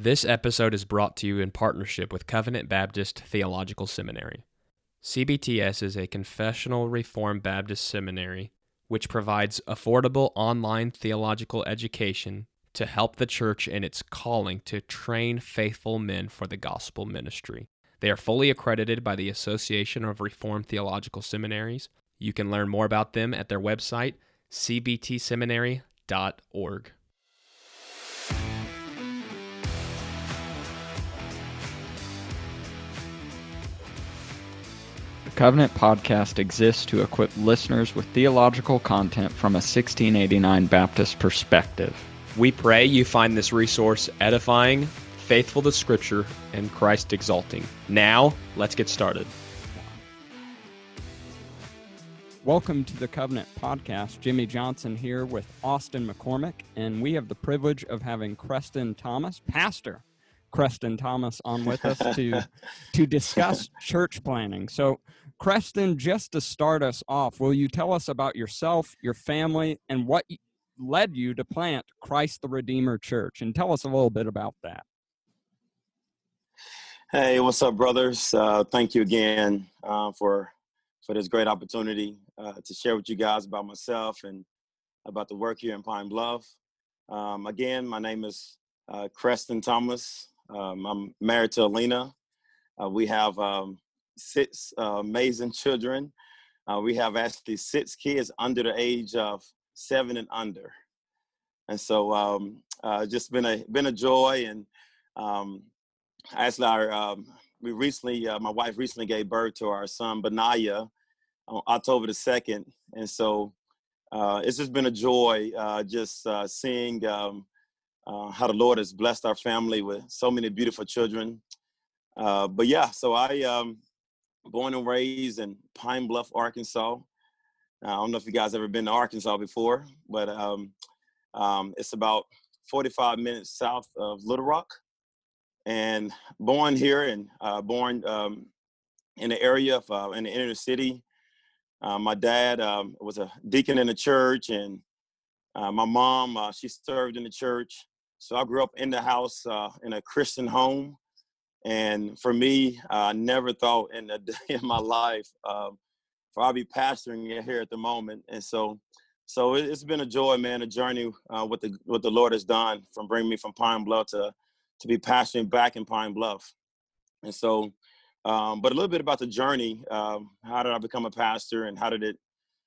This episode is brought to you in partnership with Covenant Baptist Theological Seminary. CBTS is a confessional Reformed Baptist seminary which provides affordable online theological education to help the church in its calling to train faithful men for the gospel ministry. They are fully accredited by the Association of Reformed Theological Seminaries. You can learn more about them at their website, cbtseminary.org. Covenant podcast exists to equip listeners with theological content from a 1689 Baptist perspective. We pray you find this resource edifying, faithful to Scripture, and Christ exalting. Now, let's get started. Welcome to the Covenant Podcast. Jimmy Johnson here with Austin McCormick, and we have the privilege of having Creston Thomas, Pastor Creston Thomas, on with us to to discuss church planting. So, Creston, just to start us off, will you tell us about yourself, your family, and what led you to plant Christ the Redeemer Church? And tell us a little bit about that. Hey, what's up, brothers? Uh, thank you again uh, for for this great opportunity uh, to share with you guys about myself and about the work here in Pine Bluff. Um, again, my name is uh, Creston Thomas. Um, I'm married to Alina. Uh, we have um, six uh, amazing children. Uh, we have actually six kids under the age of seven and under, and so um, uh, just been a been a joy. And um, actually, our um, we recently, uh, my wife recently gave birth to our son Benaya on October the second, and so uh, it's just been a joy just seeing. Um, uh, how the Lord has blessed our family with so many beautiful children. Uh, but yeah, so I um born and raised in Pine Bluff, Arkansas. I don't know if you guys ever been to Arkansas before, but um, um, it's about 45 minutes south of Little Rock. And born here and uh, born um, in the area of uh, in the inner city. Uh, my dad um, was a deacon in the church, and uh, my mom uh, she served in the church. So I grew up in the house uh, in a Christian home, and for me, I never thought in a day in my life um, for I'll be pastoring here at the moment. And so, so it's been a joy, man, a journey uh, what the what the Lord has done from bringing me from Pine Bluff to to be pastoring back in Pine Bluff. And so, um, but a little bit about the journey. Um, how did I become a pastor, and how did it?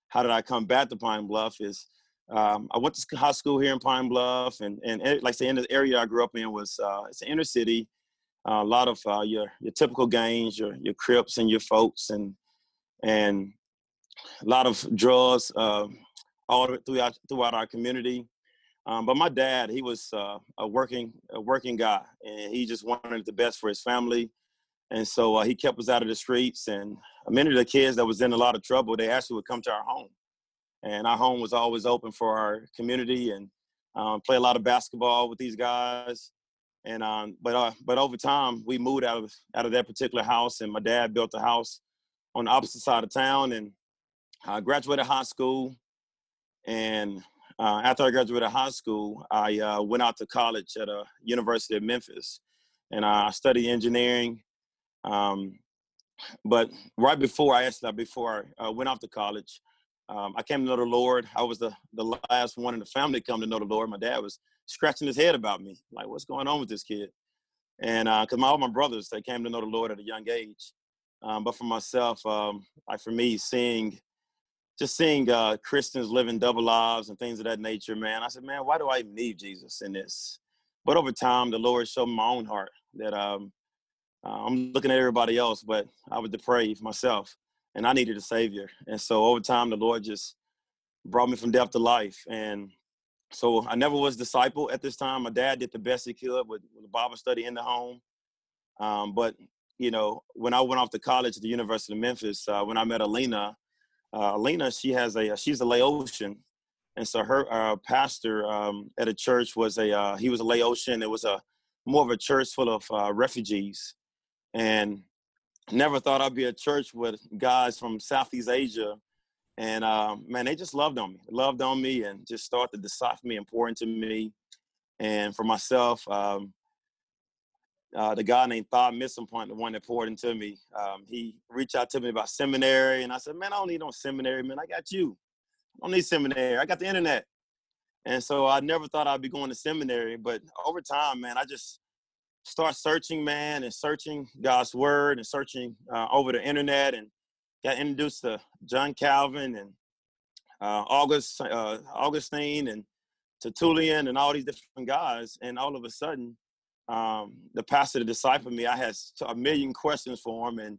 How did I come back to Pine Bluff? Is um, I went to high school here in Pine Bluff, and and like I say, in the area I grew up in was uh, it's an inner city. Uh, a lot of uh, your your typical gangs, your your Crips and your folks, and and a lot of drugs uh, all throughout throughout our community. Um, but my dad, he was uh, a working a working guy, and he just wanted the best for his family. And so uh, he kept us out of the streets. And many of the kids that was in a lot of trouble, they actually would come to our home and our home was always open for our community and um, play a lot of basketball with these guys. And um, but uh, but over time we moved out of out of that particular house, and my dad built a house on the opposite side of town. And I graduated high school, and uh, after I graduated high school, I uh, went out to college at a University of Memphis, and I studied engineering. Um, but right before I asked that, before I uh, went off to college, um, I came to know the Lord. I was the, the last one in the family to come to know the Lord. My dad was scratching his head about me, like, what's going on with this kid? And because uh, my all my brothers, they came to know the Lord at a young age. Um, but for myself, um, like for me, seeing, just seeing uh, Christians living double lives and things of that nature, man, I said, man, why do I even need Jesus in this? But over time, the Lord showed my own heart that um, uh, I'm looking at everybody else, but I was depraved myself and I needed a savior. And so over time, the Lord just brought me from death to life. And so I never was disciple at this time. My dad did the best he could with, with the Bible study in the home. Um, but you know, when I went off to college at the University of Memphis, uh, when I met Alina, uh, Alina, she has a she's a Laotian, and so her uh, pastor um, at a church was a uh, he was a Laotian. It was a more of a church full of uh, refugees, and never thought I'd be a church with guys from Southeast Asia. And um, man, they just loved on me, loved on me, and just started to decipher me and pour into me. And for myself, um, uh, the guy named Thad Point, the one that poured into me, um, he reached out to me about seminary, and I said, "Man, I don't need no seminary, man. I got you. I don't need seminary. I got the internet." And so I never thought I'd be going to seminary, but over time, man, I just start searching, man, and searching God's word and searching uh, over the internet, and got introduced to John Calvin and uh, August uh, Augustine and Tertullian and all these different guys, and all of a sudden um, the pastor to disciple me, I had a million questions for him, and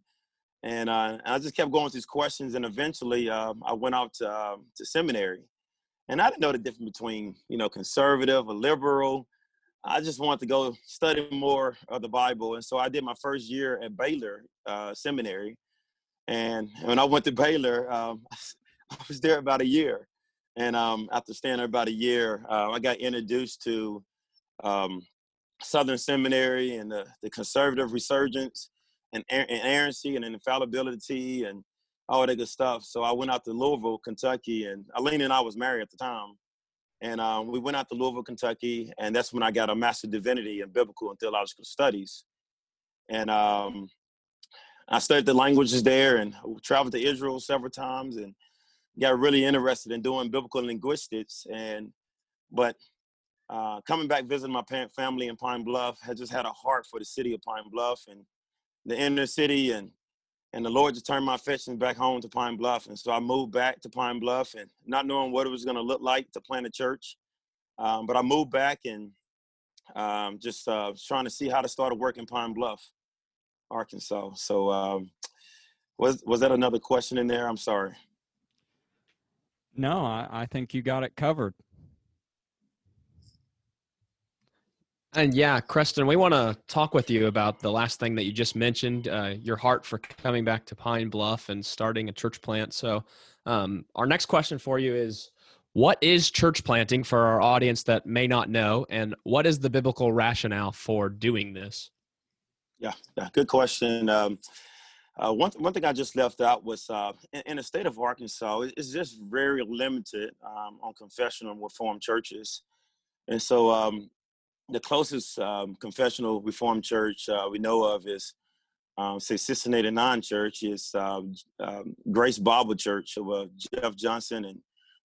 and, uh, and I just kept going through these questions, and eventually uh, I went out to, uh, to seminary, and I didn't know the difference between you know conservative or liberal. I just wanted to go study more of the Bible, and so I did my first year at Baylor uh, Seminary, and when I went to Baylor, um, I was there about a year, and um, after staying there about a year, uh, I got introduced to um, Southern Seminary and the, the conservative resurgence and, inerrancy and infallibility and all that good stuff. So I went out to Louisville, Kentucky, and Alina and I was married at the time. And um, we went out to Louisville, Kentucky, and that's when I got a Master of Divinity in Biblical and Theological Studies. And um, I studied the languages there and traveled to Israel several times and got really interested in doing biblical linguistics. And but uh, coming back visiting my family in Pine Bluff, had just had a heart for the city of Pine Bluff and the inner city, and and the Lord just turned my affections back home to Pine Bluff, and so I moved back to Pine Bluff, and not knowing what it was going to look like to plant a church, um, but I moved back and um, just uh, trying to see how to start a work in Pine Bluff, Arkansas. So um, was was that another question in there? I'm sorry. No, I, I think you got it covered. And yeah, Creston, we want to talk with you about the last thing that you just mentioned uh, your heart for coming back to Pine Bluff and starting a church plant. So, um, our next question for you is What is church planting for our audience that may not know? And what is the biblical rationale for doing this? Yeah, yeah good question. Um, uh, one, one thing I just left out was uh, in, in, the state of Arkansas, it's just very limited um, on confessional reformed churches. And so um, the closest um, confessional Reformed church uh, we know of is, um, say, 1689 Church is um, um, Grace Bible Church of uh, Jeff Johnson and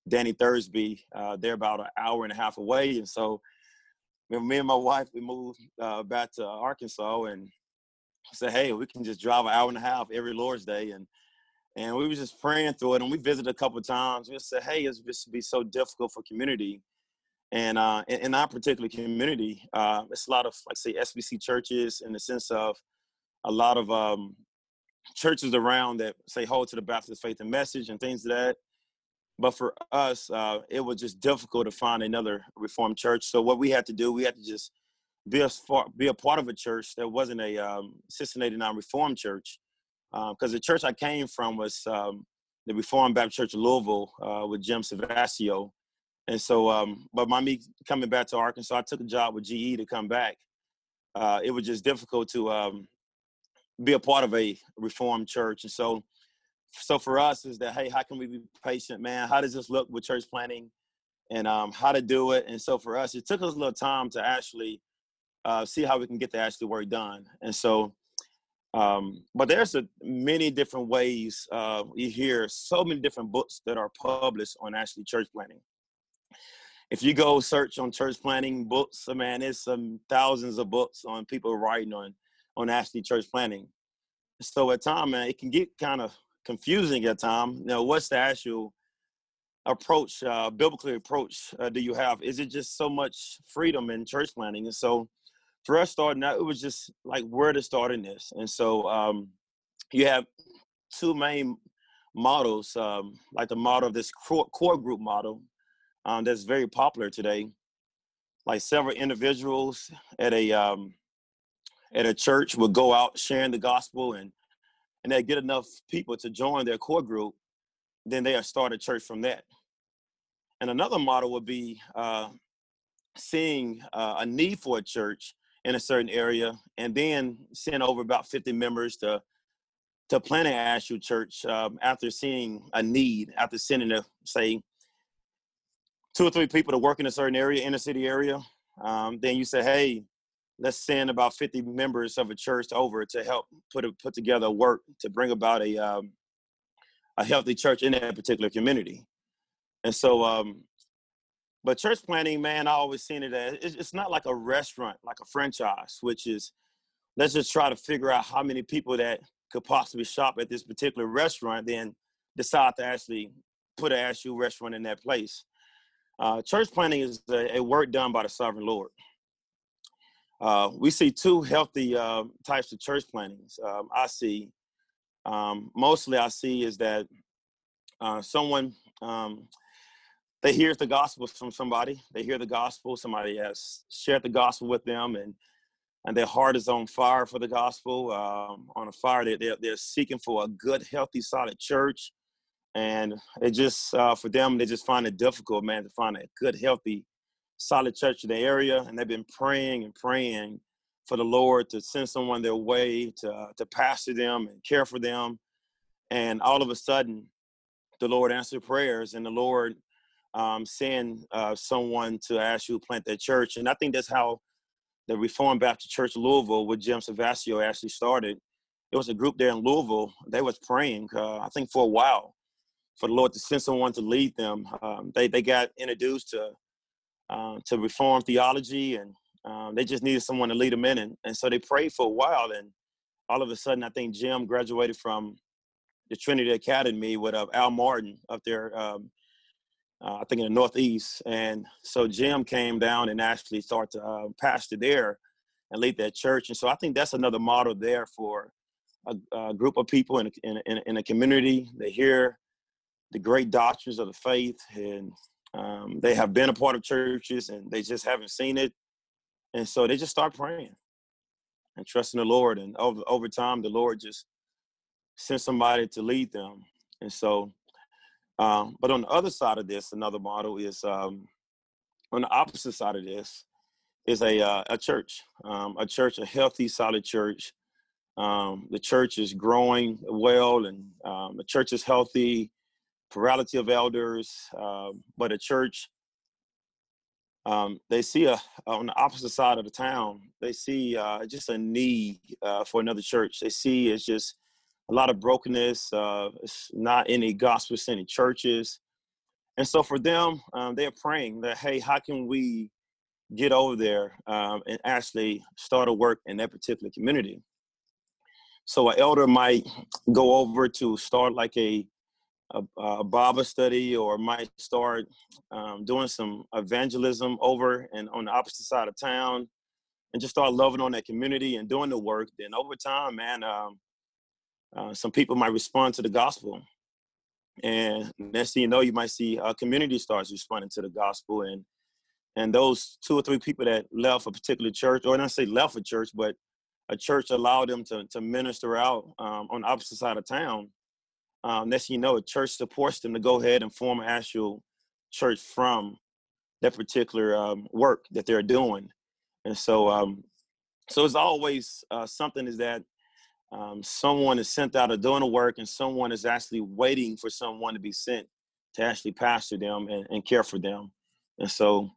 Danny Thursby. Uh, they're about an hour and a half away, and so me and my wife we moved uh, back to Arkansas and said, "Hey, we can just drive an hour and a half every Lord's Day." And and we were just praying through it, and we visited a couple times. We said, "Hey, it's just be so difficult for community." And uh, in, in, our particular community, uh, it's a lot of, like say, SBC churches in the sense of a lot of um, churches around that say hold to the Baptist faith and message and things like that. But for us, uh, it was just difficult to find another Reformed church. So what we had to do, we had to just be a be a part of a church that wasn't a um, 1689 Reformed church, because uh, the church I came from was um, the Reformed Baptist Church of Louisville uh, with Jim Savastio, and so, um, but my me coming back to Arkansas, I took a job with GE to come back. Uh, it was just difficult to um, be a part of a reformed church. And so, so for us is that, hey, how can we be patient, man? How does this look with church planting and um, how to do it? And so for us, it took us a little time to actually uh, see how we can get the actual work done. And so, um, but there's a, many different ways. Uh, you hear so many different books that are published on actually church planting if you go search on church planting books, man, there's some thousands of books on people writing on on actually church planting. So at time, man, it can get kind of confusing at time. You what's the actual approach, uh, biblical approach uh, do you have? Is it just so much freedom in church planting? And so for us starting out, it was just like where to start in this. And so um, you have two main models, um, like the model of this core, core group model, um, that's very popular today. Like several individuals at a um, at a church would go out sharing the gospel and and they get enough people to join their core group, then they start a church from that. And another model would be uh, seeing uh, a need for a church in a certain area, and then send over about 50 members to to an actual church um, after seeing a need, after sending a say two or three people to work in a certain area, inner city area. Um, then you say, hey, let's send about 50 members of a church over to help put a, put together work to bring about a um, a healthy church in that particular community. And so, um, but church planting, man, I always seen it as it's, not like a restaurant, like a franchise, which is let's just try to figure out how many people that could possibly shop at this particular restaurant, then decide to actually put an actual restaurant in that place. Uh, church planting is a, a, work done by the sovereign Lord. Uh, we see two healthy uh, types of church plantings. Um, I see, um, mostly I see is that uh, someone, um, they hear the gospel from somebody. They hear the gospel. Somebody has shared the gospel with them, and and their heart is on fire for the gospel. Um, on a fire, they, they're, they're seeking for a good, healthy, solid church and it just uh, for them they just find it difficult man to find a good healthy solid church in the area and they've been praying and praying for the lord to send someone their way to to pastor them and care for them and all of a sudden the lord answered prayers and the lord um, send uh, someone to actually plant that church and i think that's how the reformed baptist church louisville with jim savastio actually started it was a group there in louisville they was praying uh, i think for a while for the Lord to send someone to lead them. Um, they they got introduced to uh, to Reformed theology, and um, they just needed someone to lead them in, and, and so they prayed for a while, and all of a sudden, I think Jim graduated from the Trinity Academy with uh, Al Martin up there. Um, uh, I think in the Northeast, and so Jim came down and actually started to uh, pastor there and lead that church. And so I think that's another model there for a, a group of people in a, in, in a community. They hear the great doctrines of the faith, and um, they have been a part of churches, and they just haven't seen it, and so they just start praying and trusting the Lord, and over over time, the Lord just sent somebody to lead them, and so. Um, but on the other side of this, another model is um, on the opposite side of this is a uh, a church, um, a church, a healthy, solid church. Um, the church is growing well, and um, the church is healthy plurality of elders, uh, but a church, um, they see a on the opposite side of the town. They see uh, just a need uh, for another church. They see it's just a lot of brokenness. Uh, it's not any gospel-centered churches, and so for them, um, they're praying that, hey, how can we get over there um, and actually start a work in that particular community? So an elder might go over to start like a a, a Bible study or might start um, doing some evangelism over and on the opposite side of town and just start loving on that community and doing the work, then over time, man, um, uh, some people might respond to the gospel. And next thing you know, you might see a community starts responding to the gospel. And and those two or three people that left a particular church, or not say left a church, but a church allowed them to, to minister out um, on the opposite side of town um, next you know, a church supports them to go ahead and form an actual church from that particular um, work that they're doing. And so, um, so it's always uh, something is that um, someone is sent out of doing the work, and someone is actually waiting for someone to be sent to actually pastor them and, and care for them. And so,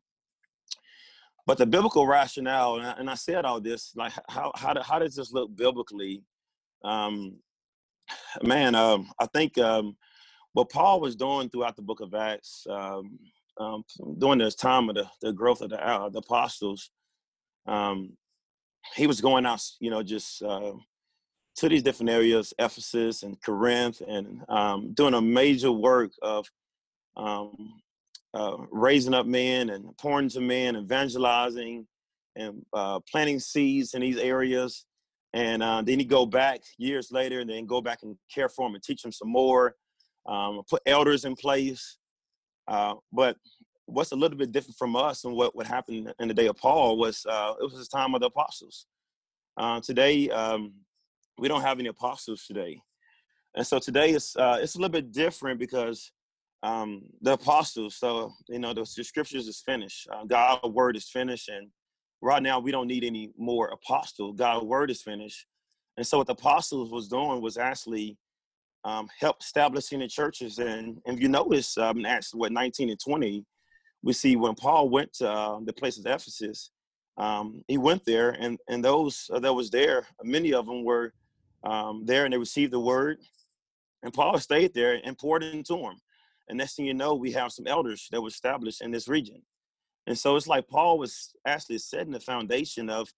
but the biblical rationale, and I, and I said all this, like how how, how does this look biblically? Um, man, um, I think um, what Paul was doing throughout the book of Acts, um, um during this time of the, the growth of the, uh, the apostles, um, he was going out, you know, just uh, to these different areas, Ephesus and Corinth, and um, doing a major work of uh, raising up men and pouring to men, evangelizing, and uh, planting seeds in these areas. And uh, then he go back years later and then go back and care for them and teach them some more um, put elders in place. Uh, but what's a little bit different from us and what, what happened in the day of paul was uh, it was the time of the apostles. Uh, today um, we don't have any apostles today and so today it's uh, it's a little bit different because um, the apostles so you know the, the scriptures is finished uh, god's word is finished and right now we don't need any more apostle. God's word is finished. And so what the apostles was doing was actually um, help establishing the churches. And, and if you notice um, what 19 and 20, we see when Paul went to uh, the place of Ephesus, um, he went there, and and those that was there, many of them were um, there, and they received the word. And Paul stayed there and poured into them. And next thing you know, we have some elders that were established in this region. And so it's like Paul was actually setting the foundation of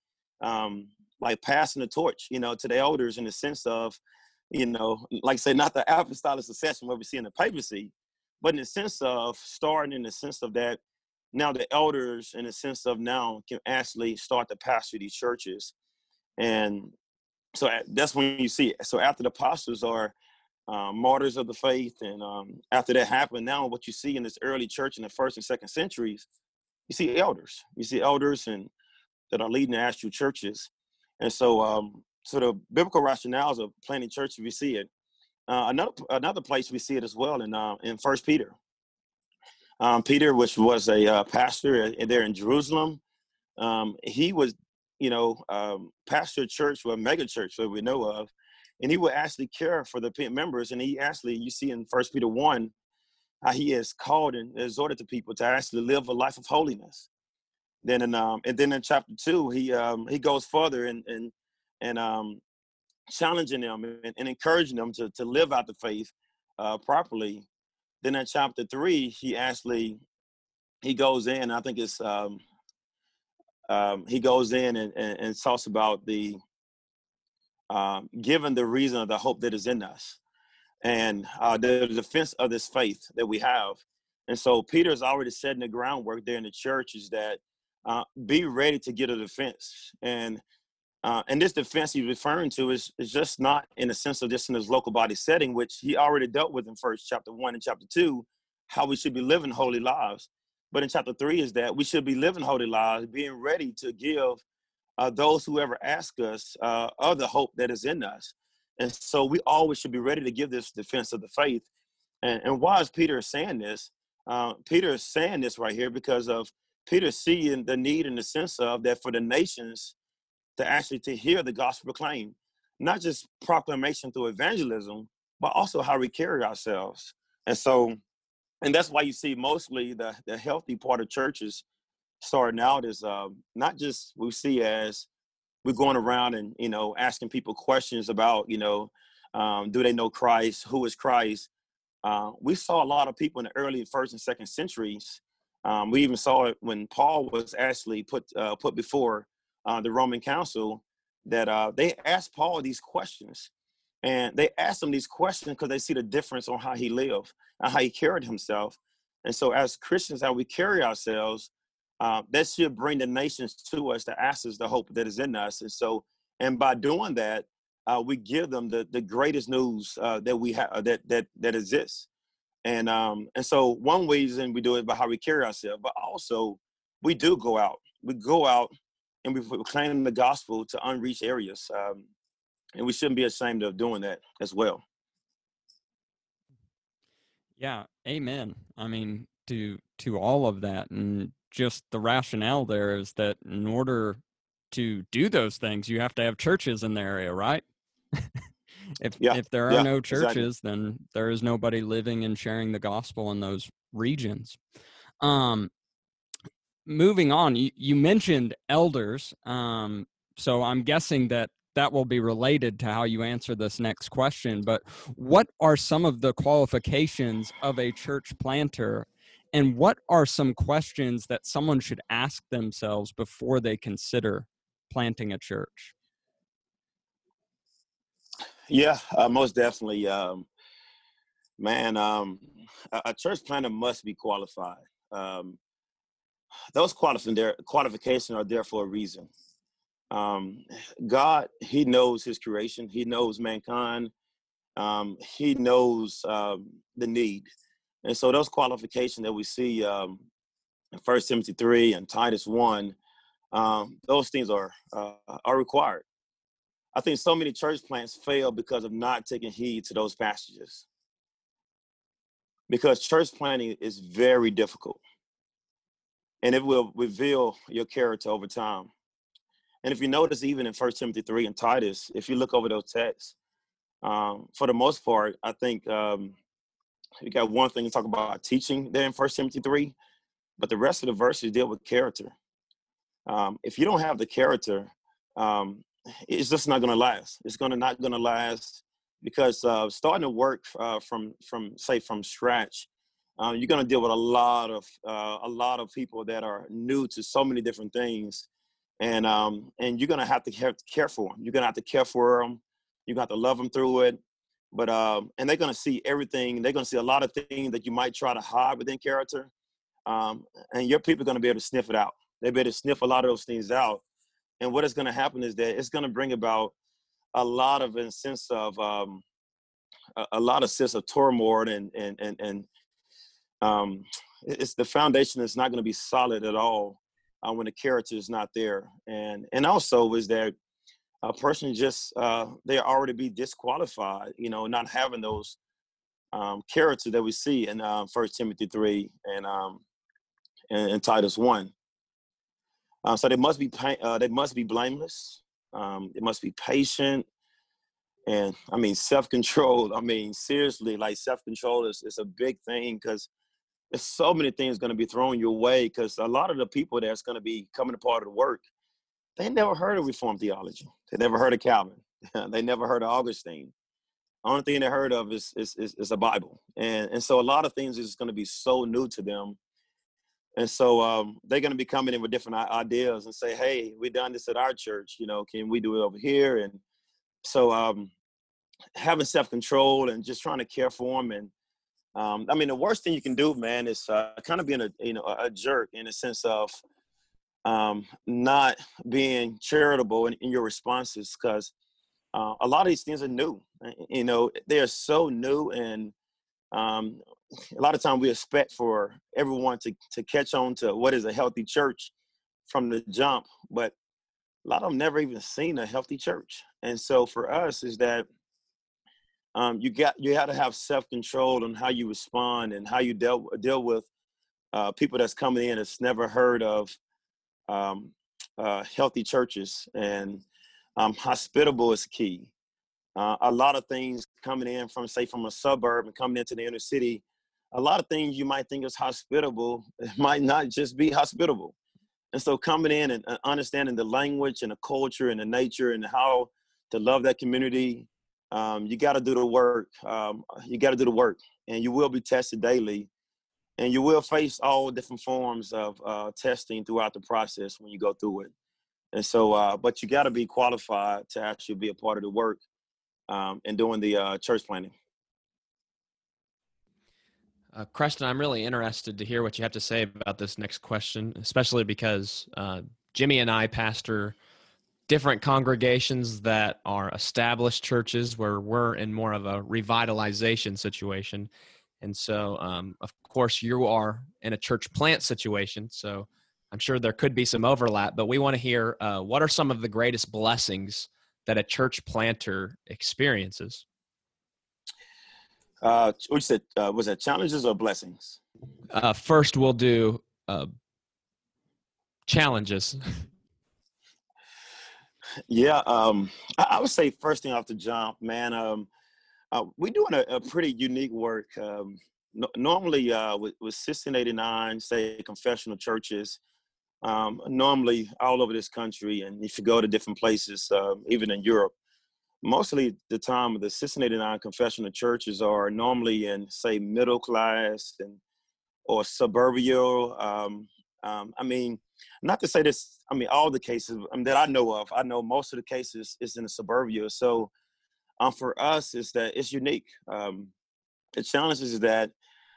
um, like passing the torch, you know, to the elders in the sense of, you know, like I say, not the apostolic succession where we see in the papacy, but in the sense of starting in the sense of that now the elders in the sense of now can actually start to pastor these churches. And so that's when you see it. So after the apostles are um, martyrs of the faith, and um, after that happened, now what you see in this early church in the first and second centuries, you see elders. You see elders and that are leading the actual churches. And so, um, so the biblical rationales of planting churches, we see it. Uh, another another place we see it as well in uh, in First Peter. Um, Peter, which was a uh, pastor there in Jerusalem, um, he was, you know, um, pastor church, or mega church that we know of, and he would actually care for the members. And he actually, you see in First Peter one, how he has called and exhorted the people to actually live a life of holiness. Then in um, and then in chapter two, he um, he goes further and and and um, challenging them and, and encouraging them to to live out the faith uh, properly. Then in chapter three, he actually he goes in. I think it's um, um, he goes in and, and, and talks about the um, given the reason of the hope that is in us and uh, the defense of this faith that we have. And so Peter's already setting the groundwork there in the church is that uh, be ready to get a defense. And uh, and this defense he's referring to is, is just not in the sense of just in his local body setting, which he already dealt with in first chapter one and chapter two, how we should be living holy lives. But in chapter three is that we should be living holy lives, being ready to give uh, those who ever ask us uh, of the hope that is in us. And so we always should be ready to give this defense of the faith. And, and why is Peter saying this? Uh, Peter is saying this right here because of Peter seeing the need in the sense of that for the nations to actually to hear the gospel proclaimed, not just proclamation through evangelism, but also how we carry ourselves. And so, and that's why you see mostly the the healthy part of churches starting out is uh, not just we see as we're going around and you know asking people questions about you know um, do they know Christ? Who is Christ? Uh, we saw a lot of people in the early first and second centuries um, we even saw it when Paul was actually put uh, put before uh, the Roman Council that uh, they asked Paul these questions, and they asked him these questions because they see the difference on how he lived and how he carried himself. And so, as Christians, how we carry ourselves, uh, that should bring the nations to us to ask us the hope that is in us. And so, and by doing that, uh, we give them the the greatest news uh, that we have that that that exists. And um, and so one reason we do it by how we carry ourselves, but also we do go out. We go out and we proclaim the gospel to unreached areas, um, and we shouldn't be ashamed of doing that as well. Yeah, amen. I mean, to to all of that, and just the rationale there is that in order to do those things, you have to have churches in the area, right? if yeah. if there are yeah, no churches, exactly. then there is nobody living and sharing the gospel in those regions. Um, moving on, you, you mentioned elders. Um, so I'm guessing that that will be related to how you answer this next question. But what are some of the qualifications of a church planter? And what are some questions that someone should ask themselves before they consider planting a church? Yeah, uh, most definitely. Um, man, um, a, church planter must be qualified. Um, those qualifications are there for a reason. Um, God, He knows His creation. He knows mankind. Um, he knows um, the need, and so those qualifications that we see um, in First Timothy three and Titus one, um, those things are uh, are required. I think so many church plants fail because of not taking heed to those passages. Because church planting is very difficult. And it will reveal your character over time. And if you notice, even in First Timothy 3 and Titus, if you look over those texts, um, for the most part, I think um, you got one thing to talk about teaching there in First Timothy 3, but the rest of the verses deal with character. um, if you don't have the character, um, it's just not going to last. It's going to not going to last because uh, starting to work uh, from from say from scratch, um, you're going to deal with a lot of uh, a lot of people that are new to so many different things, and um, and you're to have to care, care for them. You're to have to care for them. You're going to to love them through it. But um, and they're to see everything. They're to see a lot of things that you might try to hide within character, um, and your people are to be able to sniff it out. They better sniff a lot of those things out. And what is to happen is that it's to bring about a lot of a sense of um, a, a, lot of sense of turmoil and and and and um, it's the foundation is not going to be solid at all uh, when the character is not there. And and also is that a person just uh, they already be disqualified. You know, not having those um, character that we see in uh, First Timothy three and um, and, and Titus one. Uh, so they must be uh, they must be blameless. Um, they must be patient, and I mean self control. I mean seriously, like self control is is a big thing because there's so many things going to be thrown your way. Because a lot of the people that's going to be coming a part of the work, they never heard of Reformed theology. They never heard of Calvin. they never heard of Augustine. The only thing they heard of is is is, is a Bible, and and so a lot of things is going to be so new to them and so um, they're going to be coming in with different ideas and say, "Hey, we done this at our church. You know, can we do it over here?" And so um, having self control and just trying to care for them. And um, I mean, the worst thing you can do, man, is uh, kind of being a you know a jerk in the sense of um, not being charitable in, in your responses because uh, a lot of these things are new. You know, they are so new and um, a lot of time we expect for everyone to, to catch on to what is a healthy church from the jump, but a lot of them never even seen a healthy church. And so for us is that um, you got you have to have self control on how you respond and how you deal deal with uh, people that's coming in that's never heard of um, uh, healthy churches and um, hospitable is key. Uh, a lot of things coming in from say from a suburb and coming into the inner city a lot of things you might think is hospitable might not just be hospitable. And so coming in and understanding the language and the culture and the nature and how to love that community, um, you got to do the work. Um, you got to do the work, and you will be tested daily, and you will face all different forms of uh, testing throughout the process when you go through it. And so, uh, but you got to be qualified to actually be a part of the work um, and doing the uh, church planting. Uh, Creston, I'm really interested to hear what you have to say about this next question, especially because uh, Jimmy and I pastor different congregations that are established churches where we're in more of a revitalization situation. And so, um, of course, you are in a church plant situation. So I'm sure there could be some overlap, but we want to hear uh, what are some of the greatest blessings that a church planter experiences? Uh, what you said uh, was that challenges or blessings? Uh, first, we'll do uh, challenges. yeah, um, I, I, would say first thing off the jump, man. Um, uh, we're doing a, a, pretty unique work. Um, no, normally, uh, with, with 1689, say confessional churches, um, normally all over this country, and if you go to different places, uh, even in Europe, mostly the time the 1689 confessional churches are normally in say middle class and or suburbial um, um, i mean not to say this i mean all the cases I mean, that i know of i know most of the cases is in the suburbia so um, for us is that it's unique um, the challenge is that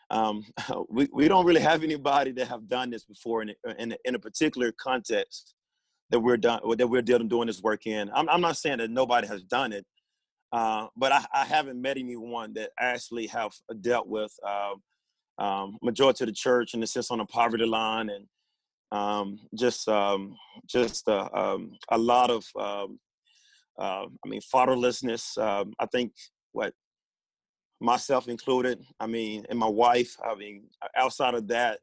um, we, we don't really have anybody that have done this before in, in, in a particular context that we're done that we're dealing doing this work in. I'm, I'm not saying that nobody has done it, uh, but I, I, haven't met anyone that actually have dealt with uh, um, majority of the church and the sense on the poverty line and um, just um, just uh, um, a lot of um, uh, I mean fatherlessness. Um, I think what myself included. I mean, and my wife. I mean, outside of that,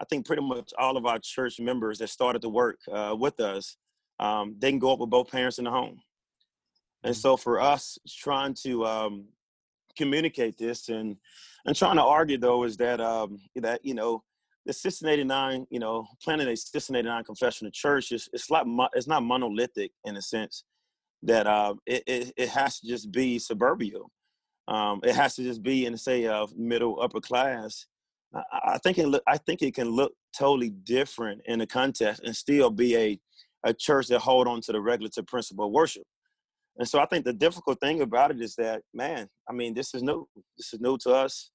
I think pretty much all of our church members that started to work uh, with us, um, they can go up with both parents in the home. And mm-hmm. so for us, trying to um, communicate this and and trying to argue though is that um, that you know the 1689, you know, planning a 1689 confessional church is it's like it's not monolithic in a sense that uh, it, it, it has to just be suburbial. Um, it has to just be in say uh, middle upper class. I, I think it I think it can look totally different in the context and still be a a church that hold on to the regulative principle of worship. And so I think the difficult thing about it is that, man, I mean, this is new. This is new to us.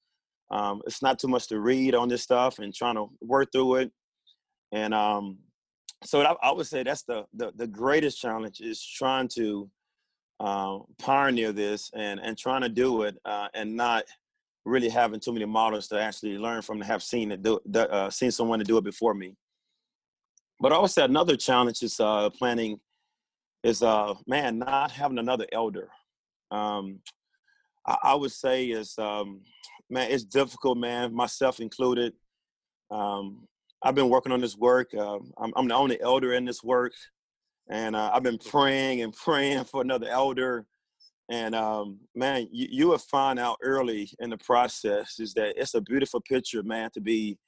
Um, it's not too much to read on this stuff and trying to work through it. And um, so I, I, would say that's the, the, the greatest challenge is trying to uh, pioneer this and and trying to do it uh, and not really having too many models to actually learn from to have seen it do uh, seen someone to do it before me. But I would say another challenge is uh, planning is uh man not having another elder. Um, I, I would say is um, man it's difficult man myself included. Um, I've been working on this work. Uh, I'm, I'm, the only elder in this work, and uh, I've been praying and praying for another elder. And um, man, you, you will find out early in the process is that it's a beautiful picture, man, to be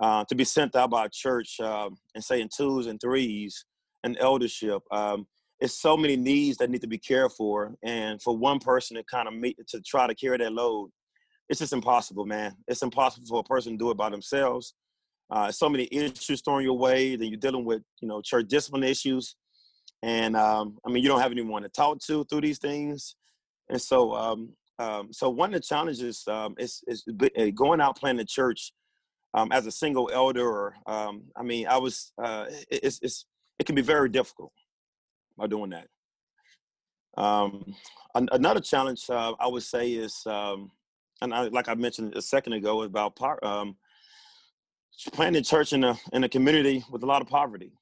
uh, to be sent out by a church um, and say in twos and threes and eldership. Um, it's so many needs that need to be cared for, and for one person to kind of meet to try to carry that load, it's just impossible, man. It's impossible for a person to do it by themselves uh, so many issues thrown your way. Then you're dealing with, you know, church discipline issues. And um, I mean, you don't have anyone to talk to through these things. And so, um, um, so one of the challenges um, is, is uh, going out planning church um, as a single elder. Or um, I mean, I was uh, it's, it's it can be very difficult by doing that. Another challenge uh, I would say is, um, and I, like I mentioned a second ago, about um, planting church in a in a community with a lot of poverty.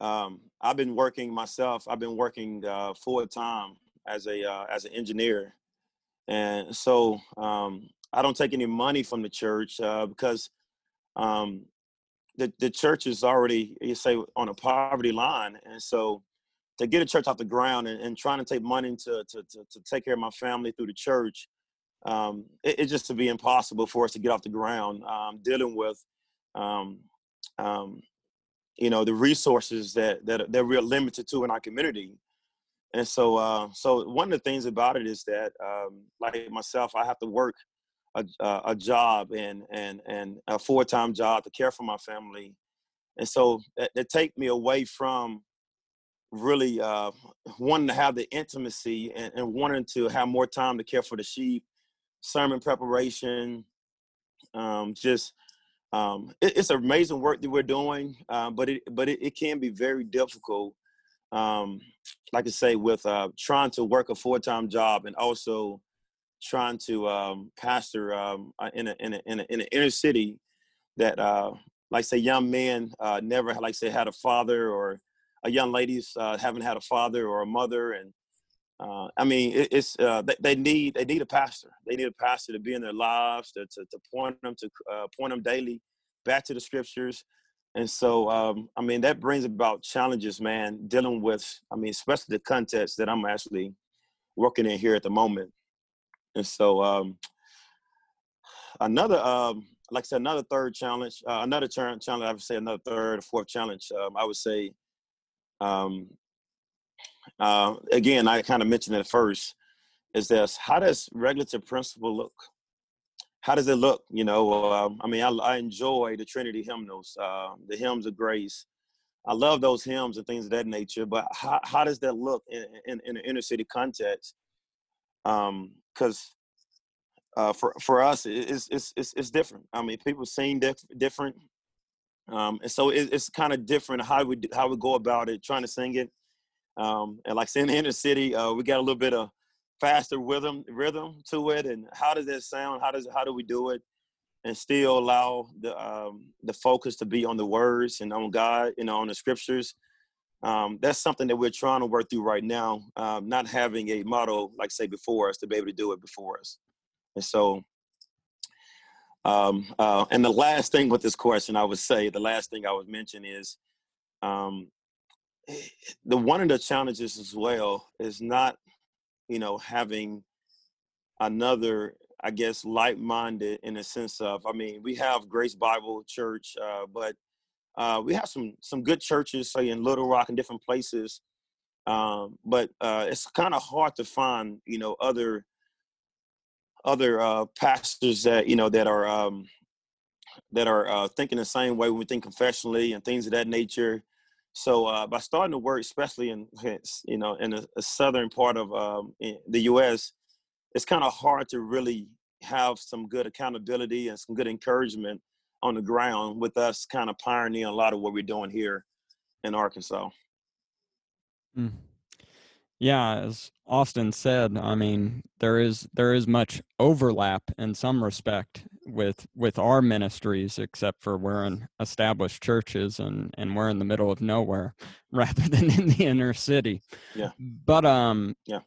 Um, I've been working myself. I've been working uh, full time as a uh, as an engineer, and so um, I don't take any money from the church uh, because um, the the church is already you say on a poverty line, and so to get a church off the ground and, and trying to take money to, to to to take care of my family through the church um, it, it, just to be impossible for us to get off the ground um, dealing with um, um, you know the resources that that, that we're limited to in our community. And so uh, so one of the things about it is that um, like myself i have to work a, a job and and and a full-time job to care for my family. And so that, that take me away from really uh, wanting to have the intimacy and, and wanting to have more time to care for the sheep sermon preparation, um, just um, it, it's amazing work that we're doing, uh, but it but it, it, can be very difficult. Um, like I say, with uh, trying to work a full time job and also trying to um, pastor um, in a in a in, a, in an inner city that, uh, like say, young men uh, never like say had a father or young ladies uh, haven't had a father or a mother and uh, I mean, it, it's uh, they, they, need they need a pastor. They need a pastor to be in their lives to to, to point them to uh, point them daily back to the scriptures. And so, um, I mean, that brings about challenges, man. Dealing with, I mean, especially the context that I'm actually working in here at the moment. And so, um, another, um, like I said, another third challenge, uh, another challenge. I would say another third, or fourth challenge. Um, I would say um, uh, again, I kind of mentioned it first, is this, how does regulative principle look? How does it look? You know, um, I mean, I, I, enjoy the Trinity hymnals, uh, the hymns of grace. I love those hymns and things of that nature, but how, how does that look in, in, in an inner city context? Because um, uh, for for us, it's, it's it's it's different. I mean, people sing diff- different, um, and so it, it's kind of different how we how we go about it, trying to sing it. Um, and like in the inner city, uh, we got a little bit of faster rhythm rhythm to it. And how does that sound? How does how do we do it? And still allow the um, the focus to be on the words and on God, you know, on the scriptures. Um, that's something that we're trying to work through right now. Um, not having a model like say before us to be able to do it before us. And so, um, uh, and the last thing with this question, I would say, the last thing I would mention is um, the one of the challenges as well is not, you know, having another I guess, like-minded in the sense of, I mean, we have Grace Bible Church, uh, but uh, we have some some good churches, say in Little Rock and different places. Um, but uh, it's kind of hard to find, you know, other other uh, pastors that you know that are um, that are uh, thinking the same way when we think confessionally and things of that nature. So uh, by starting to work, especially in you know in a southern part of um, the U.S., it's kind of hard to really have some good accountability and some good encouragement on the ground with us kind of pioneering a lot of what we're doing here in Arkansas. Mm. Yeah, as Austin said, I mean there is there is much overlap in some respect with with our ministries, except for we're in established churches and and we're in the middle of nowhere rather than in the inner city. Yeah. But um yeah,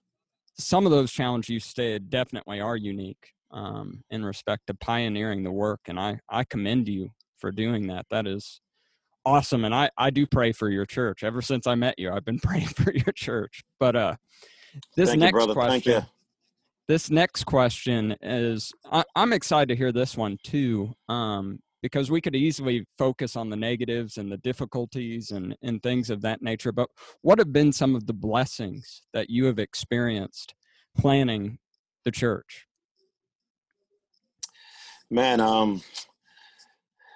some of those challenges you stated definitely are unique um in respect to pioneering the work, and I I commend you for doing that. That is awesome and i i do pray for your church. Ever since i met you i've been praying for your church. But uh this Thank next you, question this next question is I, i'm excited to hear this one too um because we could easily focus on the negatives and the difficulties and and things of that nature but what have been some of the blessings that you have experienced planning the church? Man um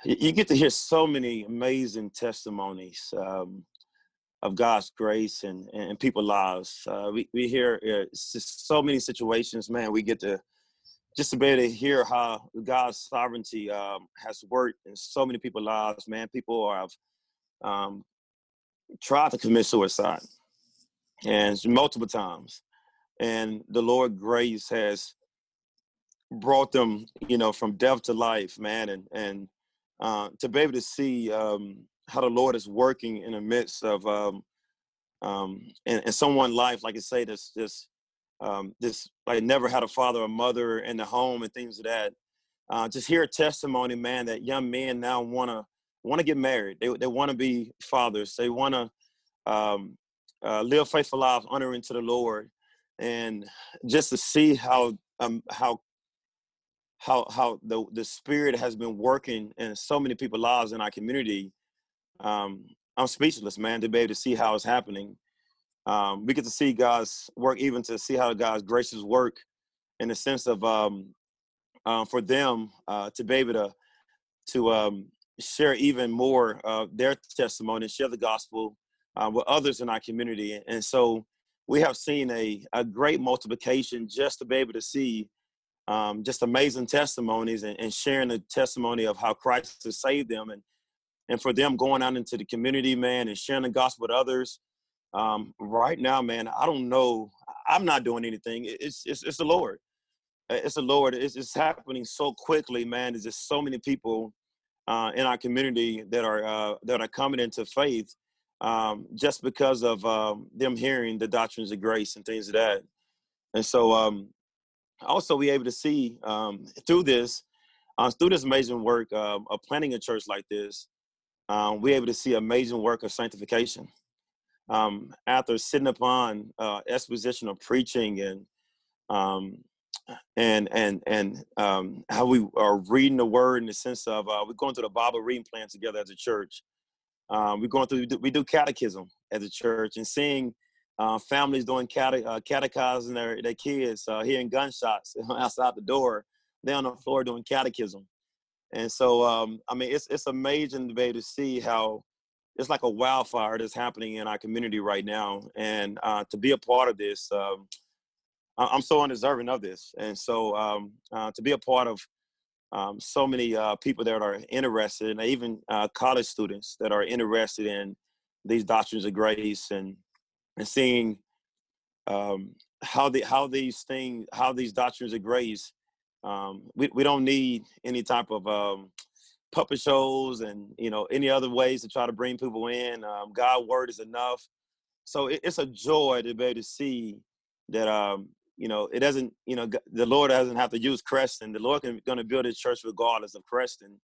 you get to hear so many amazing testimonies um, of God's grace and and people's lives. Uh, we we hear uh, so many situations, man. We get to just to be able to hear how God's sovereignty um, has worked in so many people's lives, man. People have um, tried to commit suicide, and multiple times, and the Lord grace has brought them, you know, from death to life, man, and and uh, to be able to see um, how the Lord is working in the midst of um, um, and, someone life, like I say, this this um, this like never had a father or mother in the home and things of that. Uh, just hear a testimony, man, that young men now want to want to get married. They they want to be fathers. They want to um, uh, live faithful lives, honoring to the Lord, and just to see how um, how how how the the spirit has been working in so many people's lives in our community. Um, I'm speechless, man, to be able to see how it's happening. Um, we get to see God's work, even to see how God's gracious work, in the sense of um, uh, for them uh, to be able to to um, share even more of their testimony, share the gospel uh, with others in our community, and so we have seen a a great multiplication just to be able to see um, just amazing testimonies and, and, sharing the testimony of how Christ has saved them and and for them going out into the community, man, and sharing the gospel with others. Um, right now, man, I don't know. I'm not doing anything. It's it's, it's the Lord. It's the Lord. It's, it's happening so quickly, man. There's just so many people uh, in our community that are uh, that are coming into faith um, just because of um, them hearing the doctrines of grace and things of that. And so, um, also we able to see um, through this, uh, through this amazing work um, of planning a church like this, um, we're able to see amazing work of sanctification. Um, after sitting upon uh, exposition of preaching and um, and and and um, how we are reading the word in the sense of uh, we're going through the Bible reading plan together as a church. Um, we're going through we do, we do catechism as a church and seeing uh, families doing cate- uh, catechizing their, their kids, uh, hearing gunshots outside the door. They're on the floor doing catechism. And so, um, I mean, it's, it's amazing to be able to see how it's like a wildfire that's happening in our community right now. And uh, to be a part of this, um, I'm so undeserving of this. And so um, uh, to be a part of um, so many uh, people that are interested, and even uh, college students that are interested in these doctrines of grace and and seeing um, how the how these things how these doctrines of grace um, we, we don't need any type of um, puppet shows and you know any other ways to try to bring people in um, god word is enough. So it, it's a joy to be able to see that um, you know it doesn't you know the lord doesn't have to use creston. The lord can going to build his church regardless of creston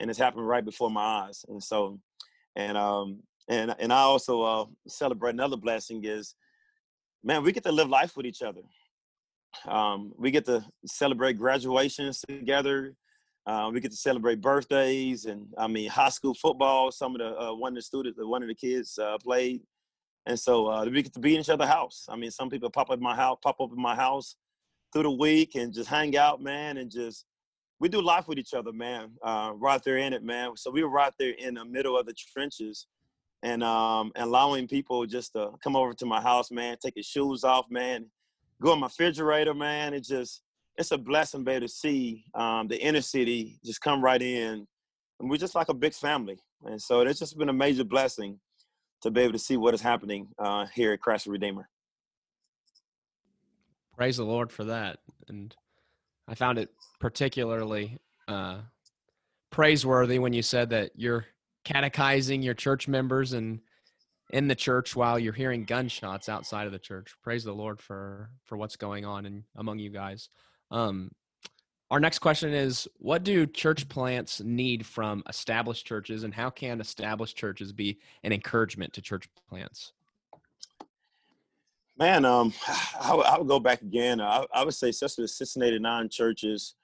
and it's happening right before my eyes. And so and um and and I also uh, celebrate another blessing is, man, we get to live life with each other. Um, we get to celebrate graduations together. Uh, we get to celebrate birthdays and I mean high school football. Some of the uh, one of the students, one of the kids uh, played, and so uh, we get to be in each other's house. I mean, some people pop up my house, pop up in my house through the week and just hang out, man, and just we do life with each other, man. Uh, right there in it, man. So we were right there in the middle of the trenches, and um, allowing people just to come over to my house, man, take his shoes off, man, go in my refrigerator, man. It just it's a blessing, baby, to see um, the inner city just come right in, and we're just like a big family. And so it's just been a major blessing to be able to see what is happening uh, here at Christ the Redeemer. Praise the Lord for that, and I found it particularly uh, praiseworthy when you said that you're catechizing your church members and in the church while you're hearing gunshots outside of the church. Praise the Lord for for what's going on and among you guys. Um, our next question is What do church plants need from established churches, and how can established churches be an encouragement to church plants? Man, um, I, I would go back again. I, I would say, especially the 689 churches,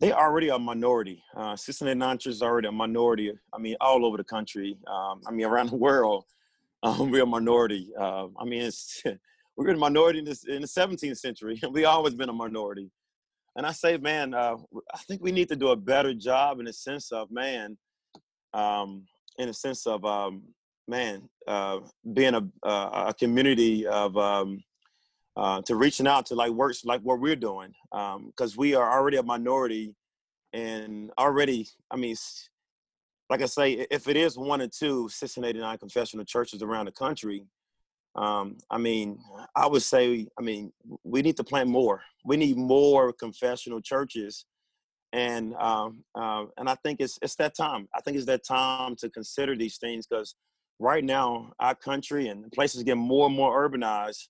they already a minority. Uh, 689 churches already a minority. I mean, all over the country. Um, I mean, around the world, um, we're a minority. Uh, I mean, it's we're a minority in, this, in the 17th century. we always been a minority. And I say, man, uh, I think we need to do a better job in the sense of, man, um, in the sense of, um, man, uh, being a, a community of, um, uh, to reaching out to like works like what we're doing, because um, we are already a minority, and already, I mean, like I say, if it is one or two 689 confessional churches around the country, um, I mean, I would say, I mean, we need to plant more. We need more confessional churches, and um, uh, and I think it's it's that time. I think it's that time to consider these things because right now our country and places get more and more urbanized,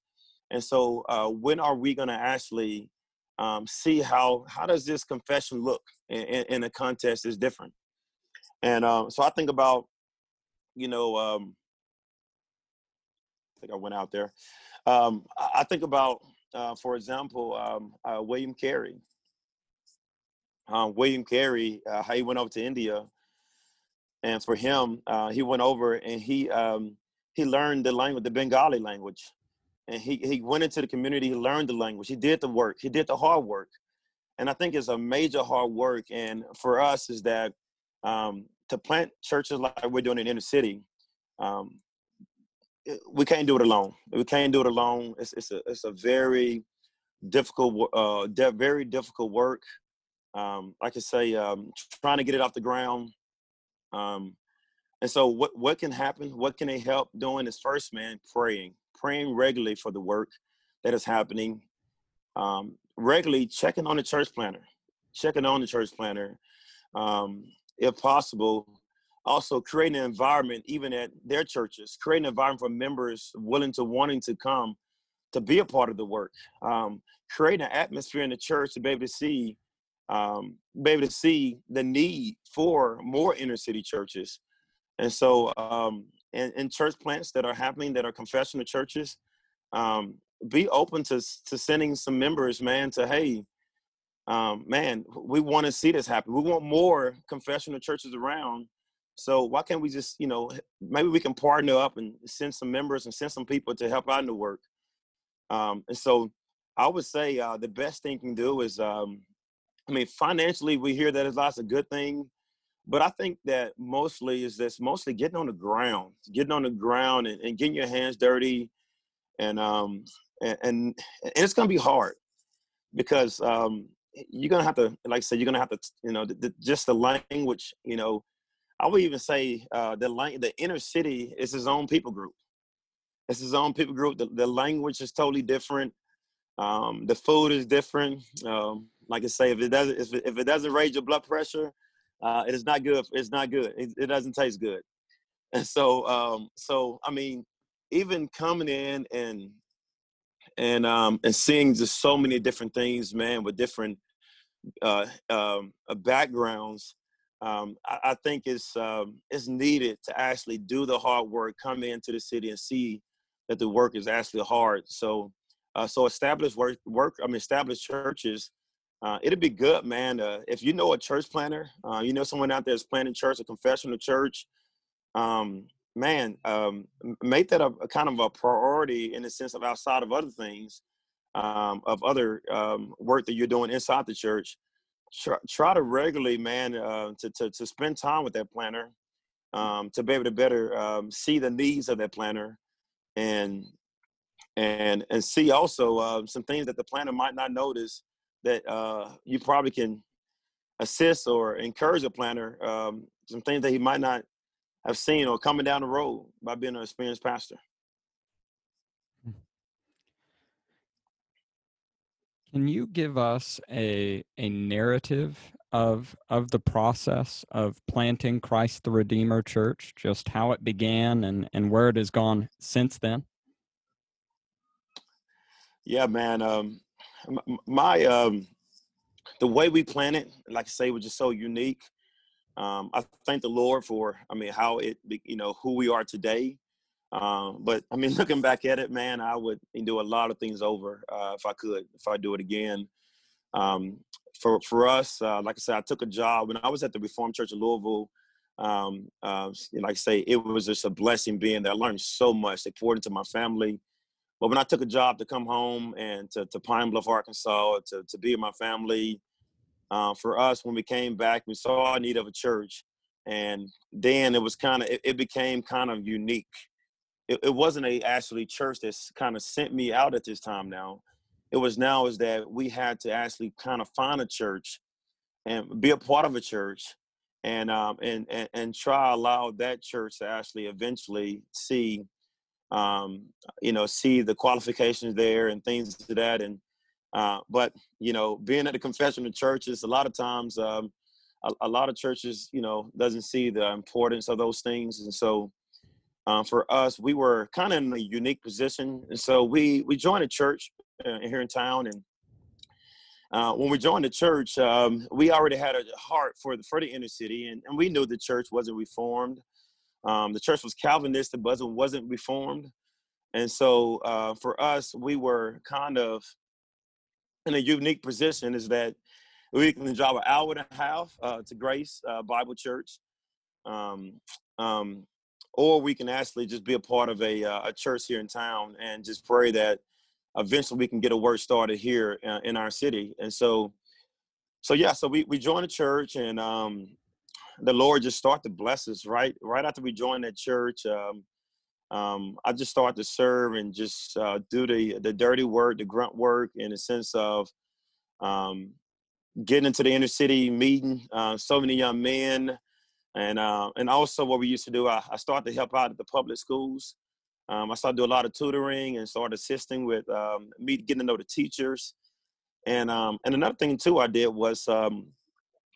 and so uh, when are we going to actually um, see how how does this confession look in, in, in a context is different, and uh, so I think about, you know um, think I went out there. Um, I think about, uh, for example, um, uh, William Carey. Uh, William Carey, uh, how he went over to India, and for him, uh, he went over and he um, he learned the language, the Bengali language, and he he went into the community. He learned the language. He did the work. He did the hard work, and I think it's a major hard work. And for us, is that um, to plant churches like we're doing in inner city. Um, we can't do it alone. We can't do it alone. It's it's a it's a very difficult uh very difficult work. Um, like I say, um, trying to get it off the ground. Um, and so what what can happen? What can they help doing is first, man, praying, praying regularly for the work that is happening. Um, regularly checking on the church planner, checking on the church planner, Um, if possible, also creating an environment even at their churches creating an environment for members willing to wanting to come to be a part of the work um, creating an atmosphere in the church to be able to see um, be able to see the need for more inner city churches and so um, and, and church plants that are happening that are confessional churches um, be open to to sending some members man to hey um, man we want to see this happen we want more confessional churches around so why can't we just, you know, maybe we can partner up and send some members and send some people to help out in the work. Um, and so I would say uh, the best thing you can do is, um, I mean, financially we hear that it's lots of good thing, but I think that mostly is this mostly getting on the ground, getting on the ground and, and getting your hands dirty, and um, and, and, and it's gonna be hard because um, you're gonna have to, like I said, you're gonna have to, you know, the, the, just the language, you know, I would even say uh, the the inner city is his own people group. It's his own people group. The, the language is totally different. Um, the food is different. Um, like I say, if it doesn't if it, if it doesn't raise your blood pressure, uh, it is not good. It's not good. It, it doesn't taste good. And so, um, so I mean, even coming in and and um, and seeing just so many different things, man, with different uh, um, uh, backgrounds um, I, I, think it's um, it's needed to actually do the hard work, come into the city and see that the work is actually hard. So Uh, so established work, work, I mean, established churches. Uh, it'd be good, man. Uh, if you know a church planner, uh, you know someone out there is planning church, a confessional church. Um, man, um, make that a, a, kind of a priority in the sense of outside of other things, um, of other um, work that you're doing inside the church. Try, try to regularly, man, uh, to, to to spend time with that planner, um, to be able to better um, see the needs of that planner, and and and see also some things that the planner might not notice that uh, you probably can assist or encourage a planner um, some things that he might not have seen or coming down the road by being an experienced pastor. Can you give us a a narrative of of the process of planting Christ the Redeemer Church, just how it began and and where it has gone since then? Yeah, man. Um, my um, the way we plan it, like I say, was just so unique. Um, I thank the Lord for, I mean, how it, you know, who we are today. Um, but I mean, looking back at it, man, I would do a lot of things over uh, if I could, if I do it again. Um, for for us, uh, like I said, I took a job when I was at the Reformed Church of Louisville. Um, uh, like I say, it was just a blessing being there. I learned so much. They poured into my family. But when I took a job to come home and to, to Pine Bluff, Arkansas, to, to be with my family, uh, for us, when we came back, we saw a need of a church. And then it was kind of, it, it, became kind of unique. It, it wasn't a actually church that's kind of sent me out at this time now. It was now is that we had to actually kind of find a church and be a part of a church and um, and, and and try allow that church to actually eventually see um, you know, see the qualifications there and things to that. And uh, but you know, being at the confessional churches, a lot of times, um, a, a, lot of churches, you know, doesn't see the importance of those things, and so. Um, for us, we were kind of in a unique position, and so we we joined a church uh, here in town. And uh, when we joined the church, um, we already had a heart for the for the inner city, and, and we knew the church wasn't reformed. Um, the church was Calvinistic, but wasn't reformed. And so uh, for us, we were kind of in a unique position is that we can drive an hour and a half uh, to Grace uh, Bible Church, um, um, or we can actually just be a part of a, uh, a church here in town and just pray that eventually we can get a work started here uh, in our city. And so, so yeah, so we, we joined a church and um, the Lord just started to bless us right right after we joined that church. Um, um, I just started to serve and just uh, do the the dirty work, the grunt work, in a sense of um, getting into the inner city, meeting uh, so many young men, and uh, and also what we used to do. I, I started to help out at the public schools. Um, I started to do a lot of tutoring and started assisting with um, me getting to know the teachers. And um, and another thing too I did was um,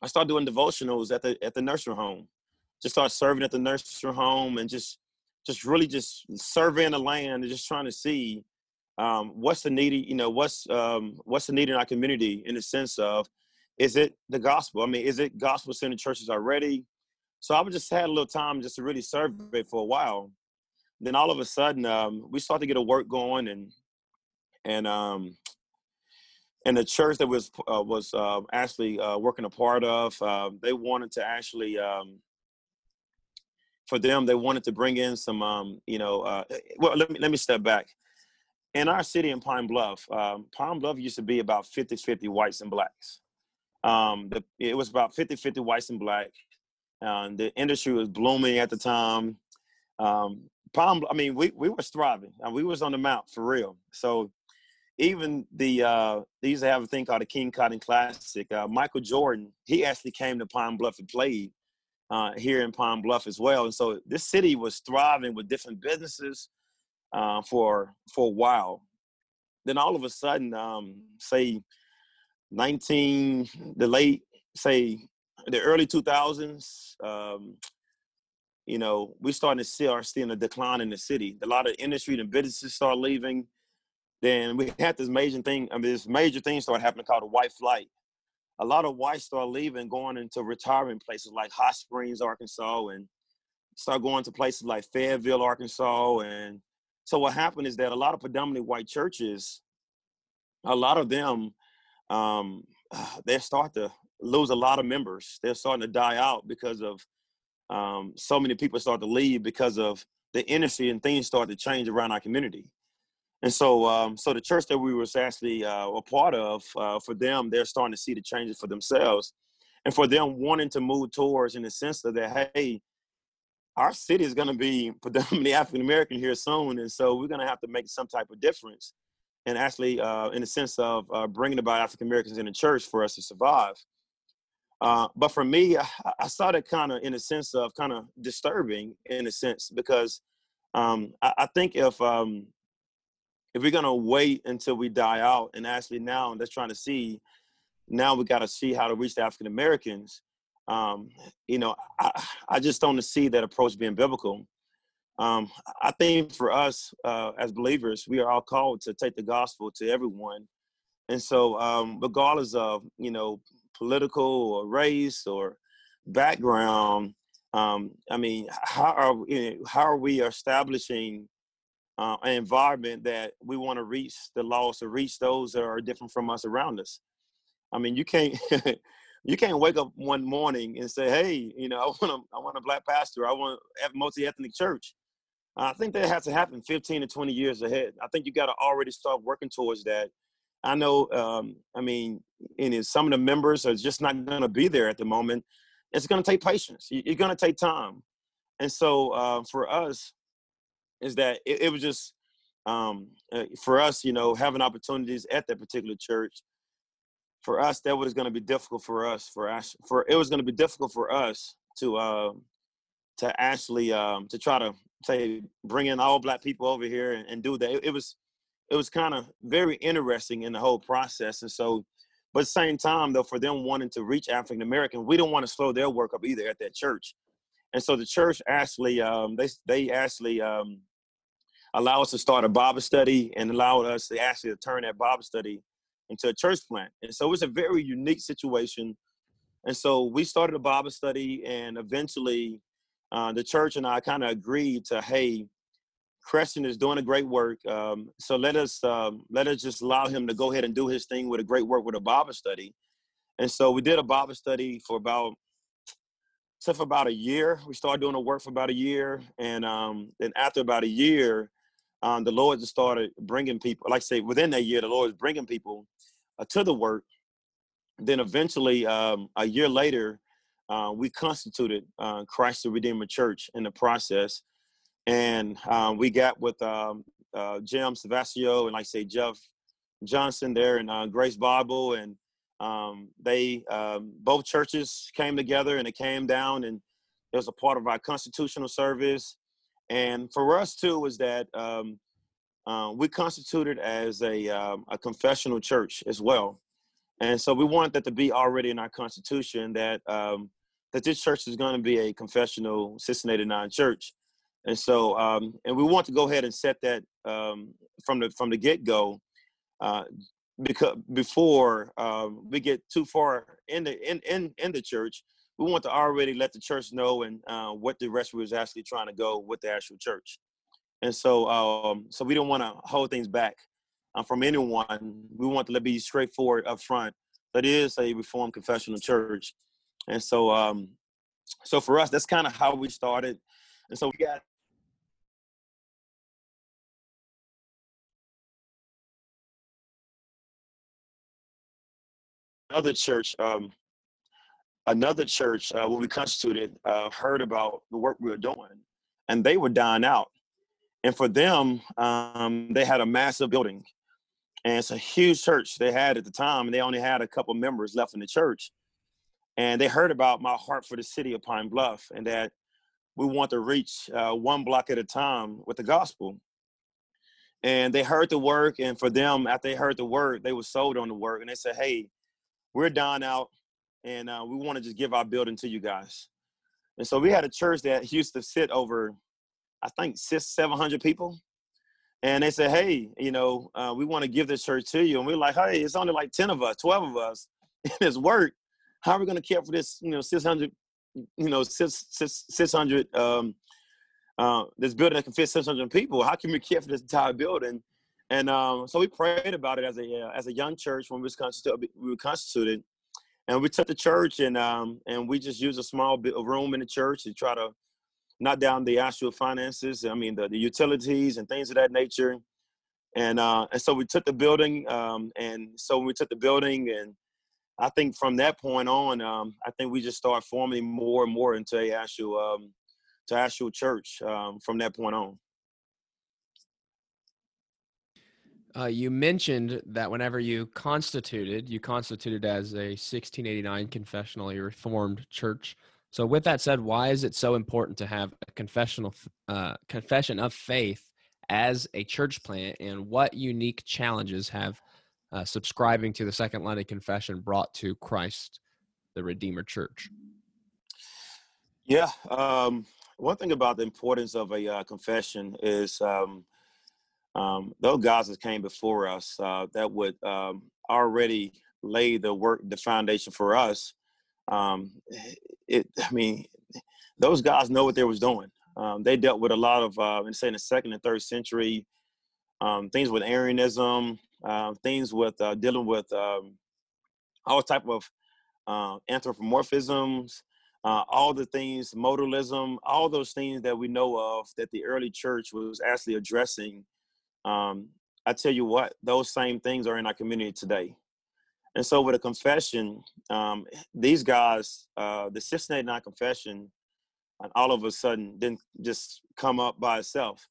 I started doing devotionals at the at the nursery home. Just started serving at the nursery home and just just really just surveying the land and just trying to see um, what's the need, you know, what's um, what's the need in our community in the sense of is it the gospel? I mean, is it gospel centered churches already? So I would just had a little time just to really survey for a while. Then all of a sudden, um, we started to get a work going and and um, and the church that was uh, was uh, actually uh, working a part of, uh, they wanted to actually, um, for them, they wanted to bring in some, um, you know, uh, eh, well, let me let me step back. In our city in Pine Bluff, um, Pine Bluff used to be about 50-50 whites and blacks. Um, the, it was about 50-50 whites and black. the industry was blooming at the time. Um, Palm, I mean, we, we was thriving. we was on the mount for real. So even the uh, they used to have a thing called the King Cotton Classic. Uh, Michael Jordan, he actually came to Pine Bluff and played uh, here in Pine Bluff as well. And so this city was thriving with different businesses uh, for for a while. Then all of a sudden, um, say 19, the late, say the early 2000s, um, you know, we starting to see our seeing a decline in the city. A lot of industry and businesses start leaving then we had this major thing. I mean, this major thing started happening called a white flight. A lot of whites started leaving, going into retirement places like Hot Springs, Arkansas, and start going to places like Fayetteville, Arkansas. And so what happened is that a lot of predominantly white churches a lot of them um, they start to lose a lot of members. They're starting to die out because of um, so many people start to leave because of the industry and things start to change around our community. And so, um, so the church that we was actually uh, a part of, uh, for them, they're starting to see the changes for themselves, and for them wanting to move towards in the sense of that, hey, our city is going to be predominantly African American here soon, and so we're going to have to make some type of difference and actually uh, in the sense of uh, bringing about African Americans in the church for us to survive. Uh, but for me, I, I saw that kind of in a sense of kind of disturbing in a sense because um, I, I, think if um, if we're gonna wait until we die out and actually now that's trying to see now we got to see how to reach the African Americans. Um, you know, I, I just don't see that approach being biblical um, I think for us uh, as believers, we are all called to take the gospel to everyone. And so, um, regardless of you know political or race or background, um, I mean, how are we, how are we establishing uh, an environment that we want to reach the lost or reach those that are different from us around us? I mean, you can't. you can't wake up one morning and say, "Hey, you know, I want a, I want a black pastor. I want a multi-ethnic church." I think that has to happen 15 to 20 years ahead. I think you got to already start working towards that. I know, um, I mean, and some of the members are just not going to be there at the moment. It's going to take patience. You're going to take time. And so uh, for us, is that it, it was just um, uh, for us, you know, having opportunities at that particular church. For us, that was going to be difficult for us. For us, for it was going to be difficult for us to uh, to actually um, to try to say bring in all black people over here and, and do that. It, it was it was kind of very interesting in the whole process. And so, but same time, though, for them wanting to reach African American, we don't want to slow their work up either at that church. And so the church actually um, they they actually um, allow us to start a Bible study and allowed us to actually turn that Bible study into a church plant. And so it's a very unique situation. And so we started a Bible study, and eventually uh, the church and I kind of agreed to, hey, Creston is doing a great work. Um, so let us um, let us just allow him to go ahead and do his thing with a great work with a Bible study. And so we did a Bible study for about so for about a year. We started doing the work for about a year, and um, then after about a year, um, the Lord just started bringing people. Like I say, within that year, the Lord is bringing people uh, to the work. Then eventually, um, a year later, uh, we constituted uh, Christ the Redeemer Church in the process. And um, we got with um, uh, Jim Savastio and, like I say, Jeff Johnson there and uh, Grace Bible. And um, they, um, both churches came together and it came down and it was a part of our constitutional service. And for us, too, was that um, uh, we constituted as a, um, a confessional church as well. And so we want that to be already in our constitution that um, that this church is going to be a confessional 1689 church. And so, um, and we want to go ahead and set that um, from the from the get go, uh, because before um, we get too far in the in, in in the church, we want to already let the church know and uh, what the rest was actually trying to go with the actual church. And so, um, so we don't want to hold things back uh, from anyone. We want to let be straightforward up front. That is a Reformed confessional church, and so um, so for us, that's kind of how we started. And so we got another church. Um, another church uh, when we constituted uh, heard about the work we were doing, and they were dying out. And for them, um, they had a massive building and it's a huge church they had at the time, and they only had a couple members left in the church. And they heard about my heart for the city of Pine Bluff and that we want to reach uh, one block at a time with the gospel. And they heard the work, and for them, after they heard the word, they were sold on the work, and they said, "Hey, we're dying out, and uh, we want to just give our building to you guys." And so we had a church that used to sit over, I think, six, seven hundred people and they said, "Hey, you know, uh, we want to give this church to you." And we're like, "Hey, it's only like ten of us, twelve of us, and it's work. How are we going to care for this? You know, six hundred, you know, six six six hundred. Um, uh, this building that can fit six hundred people. How can we care for this entire building?" And um, so we prayed about it as a uh, as a young church when we. We were constituted, and we took the church and um, and we just used a small bit of room in the church to try to knock down the actual finances. I mean the, the utilities and things of that nature. And uh, and so we took the building, um, and so we took the building, and I think from that point on, um, I think we just started forming more and more into a actual um, to actual church um, from that point on. Uh, you mentioned that whenever you constituted, you constituted as a 1689 confessionally reformed church. So, with that said, why is it so important to have a confessional uh, confession of faith as a church plant, and what unique challenges have uh, subscribing to the Second London Confession brought to Christ, the Redeemer Church? Yeah, um, one thing about the importance of a uh, confession is um, um, those guys that came before us uh, that would um, already lay the work, the foundation for us. Um, it, I mean, those guys know what they was doing. Um, they dealt with a lot of, uh, in say, in the second and third century, um, things with Arianism, uh, things with uh, dealing with um, all type of uh, anthropomorphisms, uh, all the things, modalism, all those things that we know of that the early church was actually addressing um, I tell you what, those same things are in our community today. And so with a confession, um, these guys, uh, the 689 confession, and all of a sudden didn't just come up by itself.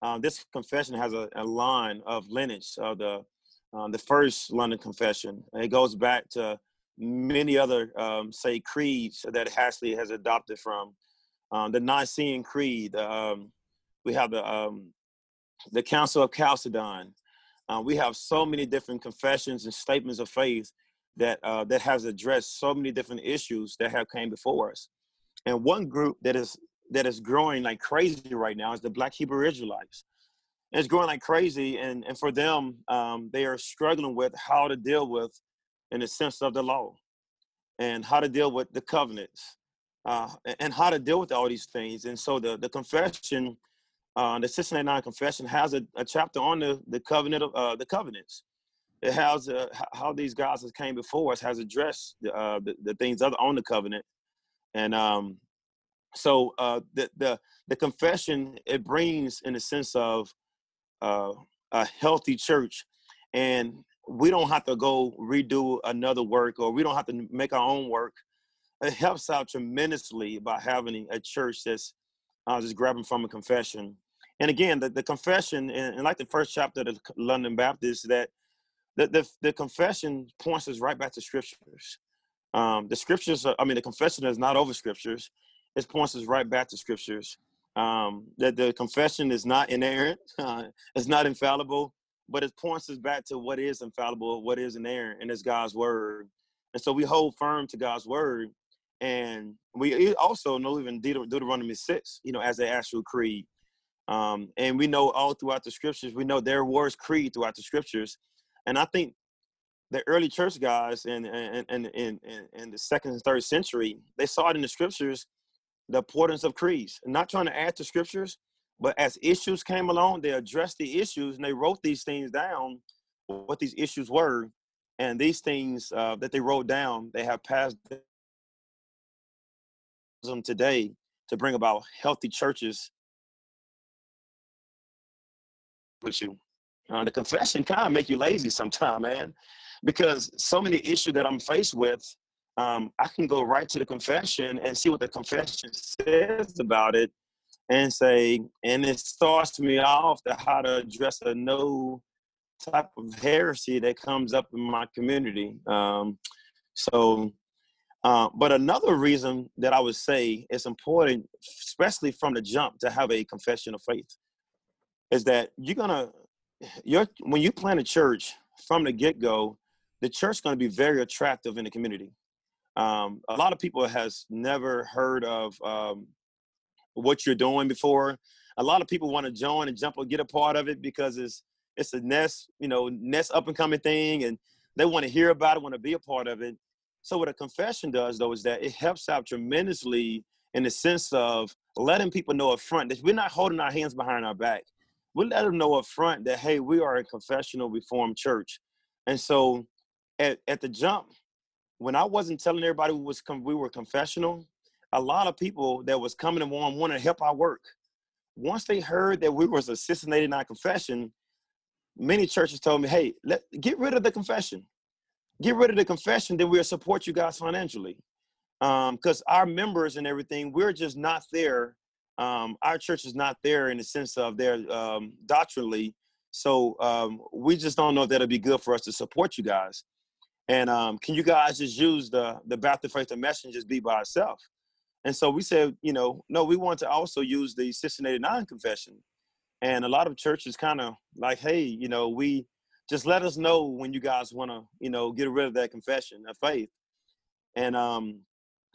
Um, this confession has a, a, line of lineage of the um, the first London Confession. It goes back to many other, um, say, creeds that Hasley has adopted from. Um, the Nicene Creed. Um, we have the the Council of Chalcedon. Uh, we have so many different confessions and statements of faith that uh, that has addressed so many different issues that have came before us. And one group that is that is growing like crazy right now is the Black Hebrew Israelites. And it's growing like crazy, and and for them, um, they are struggling with how to deal with, in the sense of the law, and how to deal with the covenants, uh, and how to deal with all these things. And so the the confession uh, the 689 confession has a, a, chapter on the, the covenant of uh, the covenants. It has uh, how these guys that came before us has addressed the, uh, the, the, things other on the covenant. And um, so uh, the, the, the confession, it brings in the sense of uh, a healthy church. And we don't have to go redo another work or we don't have to make our own work. It helps out tremendously by having a church that's just grabbing from a confession and again, the, the confession, and, and like the first chapter of the London Baptist, that the, the, the confession points us right back to scriptures. Um, the scriptures, are, I mean, the confession is not over scriptures. It points us right back to scriptures. Um, that the confession is not inerrant, uh, it's not infallible, but it points us back to what is infallible, what is inerrant, and it's God's word. And so we hold firm to God's word. And we also know even Deuteronomy 6, you know, as the actual creed. Um, and we know all throughout the scriptures, we know there was creed throughout the scriptures. And I think the early church guys in, in, in, in, in the second and third century, they saw it in the scriptures, the importance of creeds. Not trying to add to scriptures, but as issues came along, they addressed the issues and they wrote these things down, what these issues were. And these things uh, that they wrote down, they have passed them today to bring about healthy churches with you. Uh, the confession kind of make you lazy sometimes, man, because so many issues that I'm faced with, um, I can go right to the confession and see what the confession says about it, and say, and it starts me off to how to address a no type of heresy that comes up in my community. Um, so, uh, but another reason that I would say it's important, especially from the jump, to have a confession of faith is that you're gonna you're when you plant a church from the get-go the church is going to be very attractive in the community. Um, a lot of people has never heard of um, what you're doing before. A lot of people want to join and jump or get a part of it because it's it's a nest you know nest up and coming thing and they want to hear about it want to be a part of it. So what a confession does though is that it helps out tremendously in the sense of letting people know up front that we're not holding our hands behind our back we let them know up front that hey, we are a confessional reformed church, and so at at the jump, when I wasn't telling everybody we was we were confessional, a lot of people that was coming and wanted to help our work. Once they heard that we was a 689 confession, many churches told me, "Hey, let get rid of the confession, get rid of the confession, then we'll support you guys financially." Because um, our members and everything, we're just not there. Um, our church is not there in the sense of their um, doctrinally. So um, we just don't know if that'll be good for us to support you guys. And um, can you guys just use the the Baptist Faith and Message just be by itself? And so we said, you know, no, we want to also use the 1689 confession. And a lot of churches kind of like, hey, you know, we just let us know when you guys want to, you know, get rid of that confession of faith. And um,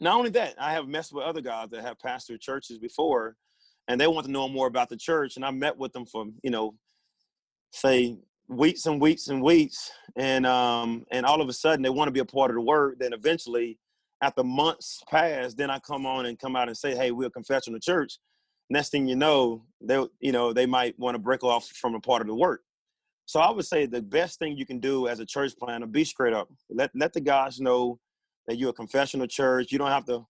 not only that, I have messed with other guys that have pastored churches before, and they want to know more about the church. And I met with them for, you know, say weeks and weeks and weeks, and um, and all of a sudden they want to be a part of the work. Then eventually, after months pass, then I come on and come out and say, hey, we're a confessional church next thing you know, they you know they might want to break off from a part of the work. So I would say the best thing you can do as a church planter, be straight up. Let let the guys know that you're a confessional church. You don't have to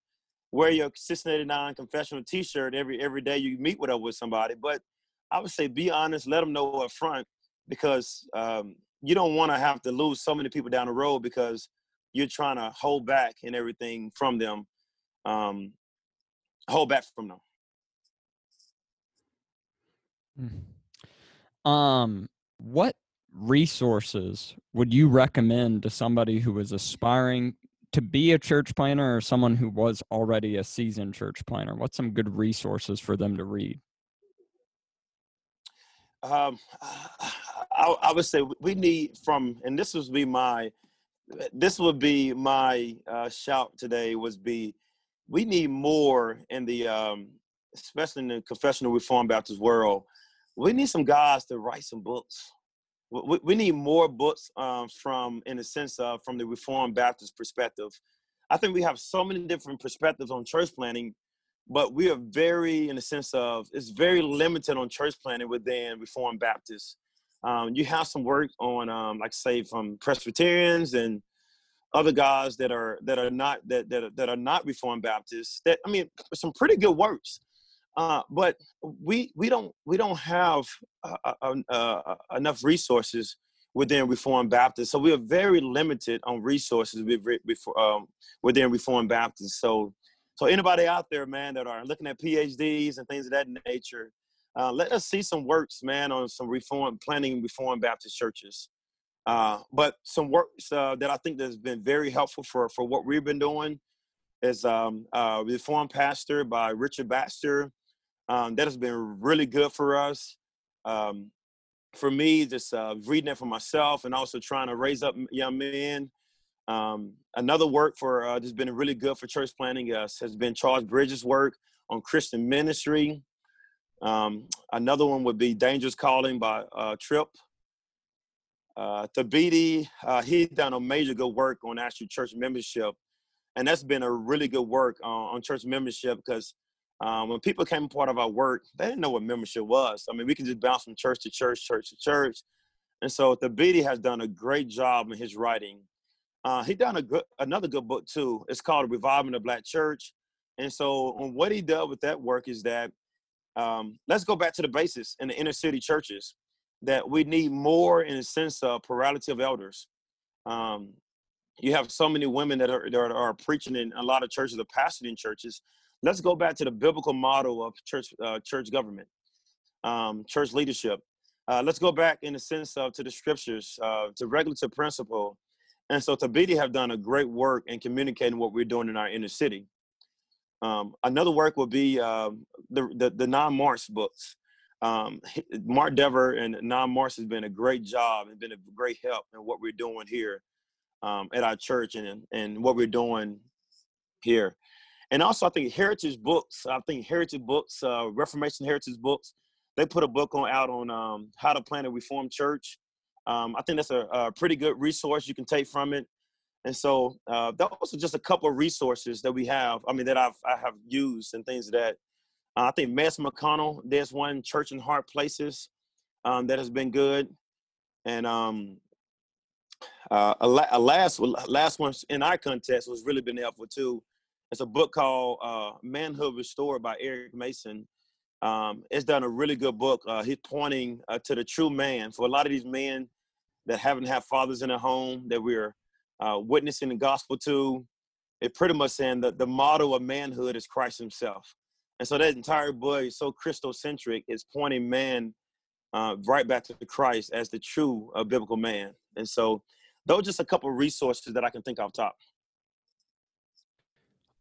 wear your 689 confessional T-shirt every every day you meet with up with somebody. But I would say be honest. Let them know up front because um, you don't want to have to lose so many people down the road because you're trying to hold back and everything from them. Um, hold back from them. Hmm. Um, what resources would you recommend to somebody who is aspiring to be a church planter or someone who was already a seasoned church planter? What's some good resources for them to read? Um, I, I, would say we need from, and this would be my, this would be my uh, shout today. Was be, we need more in the, um, especially in the confessional Reformed Baptist world, we need some guys to write some books. We, we need more books um, from, in a sense of, from the Reformed Baptist perspective. I think we have so many different perspectives on church planting, but we are very, in a sense of, it's very limited on church planting within Reformed Baptists. Um, you have some work on, um, like say, from Presbyterians and other guys that are that are not that that are, that are not Reformed Baptists. That I mean, some pretty good works. Uh, but we we don't we don't have uh, uh, enough resources within Reformed Baptist, so we are very limited on resources um, within Reformed Baptist. So, so anybody out there, man, that are looking at PhDs and things of that nature, uh, let us see some works, man, on some Reform planning Reformed Baptist churches. Uh, but some works uh, that I think that's been very helpful for for what we've been doing is um, Reformed Pastor by Richard Baxter. Um, that has been really good for us. Um, for me, just uh, reading it for myself and also trying to raise up young men. Um, another work for uh, that's been really good for church planting uh, has been Charles Bridges' work on Christian ministry. Um, another one would be Dangerous Calling by uh, Tripp. Uh, uh, he's done a major good work on actual church membership. And that's been a really good work on, on church membership because um, when people came part of our work, they didn't know what membership was. I mean, we can just bounce from church to church, church to church. And so Thabiti has done a great job in his writing. Uh, he done a good another good book too. It's called Reviving the Black Church. And so what he did with that work is that um, let's go back to the basis in the inner city churches that we need more in a sense of plurality of elders. Um, you have so many women that are, that are, preaching in a lot of churches, are pastoring churches, let's go back to the biblical model of church uh, church government, um, church leadership. Uh, let's go back in the sense of to the scriptures, uh, to regulative principle. And so Thabiti have done a great work in communicating what we're doing in our inner city. Um, another work will be um, the, the, the 9Marks books. Um, Mark Dever and 9Marks has been a great job and been a great help in what we're doing here um, at our church and, and what we're doing here and also I think Heritage Books. I think Heritage Books, uh, Reformation Heritage Books, they put a book on out on um, how to plant a Reformed church. Um, I think that's a, a, pretty good resource you can take from it. And so uh, those are just a couple of resources that we have. I mean, that I've I have used and things that uh, I think Mez McConnell. There's one Church in Hard Places. um, that has been good. And um, uh, a, la- a, last last one in our context was really been helpful too. It's a book called uh, Manhood Restored by Eric Mason. Um, it's done a really good book. Uh, he's pointing uh, to the true man for a lot of these men that haven't had fathers in their home that we're uh, witnessing the gospel to. It pretty much saying that the model of manhood is Christ Himself, and so that entire book is so Christocentric. It's pointing man uh, right back to Christ as the true uh, biblical man. And so, those are just a couple resources that I can think off top.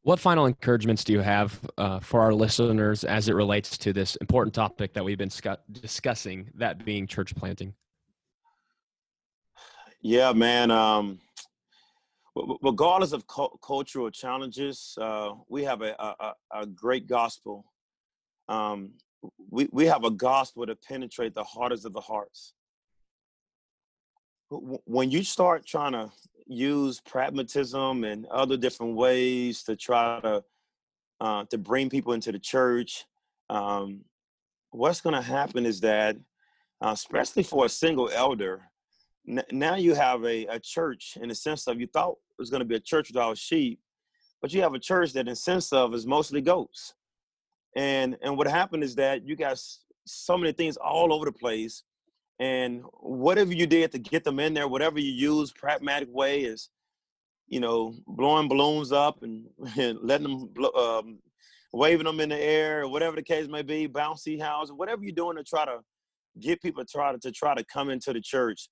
What final encouragements do you have uh, for our listeners as it relates to this important topic that we've been scu- discussing, that being church planting? Yeah, man. Um, regardless of cu- cultural challenges, uh, we have a, a, a great gospel. Um, we, we have a gospel to penetrate the hardest of the hearts. When you start trying to use pragmatism and other different ways to try to uh, to bring people into the church, um, what's going to happen is that, uh, especially for a single elder, n- now you have a, a church in the sense of you thought it was going to be a church without sheep, but you have a church that, in the sense of, is mostly goats. And and what happened is that you got so many things all over the place. And whatever you did to get them in there, whatever you use, pragmatic way is, you know, blowing balloons up and, and letting them blow, um, waving them in the air, whatever the case may be, bouncy house, whatever you're doing to try to get people to try to, to try to come into the church.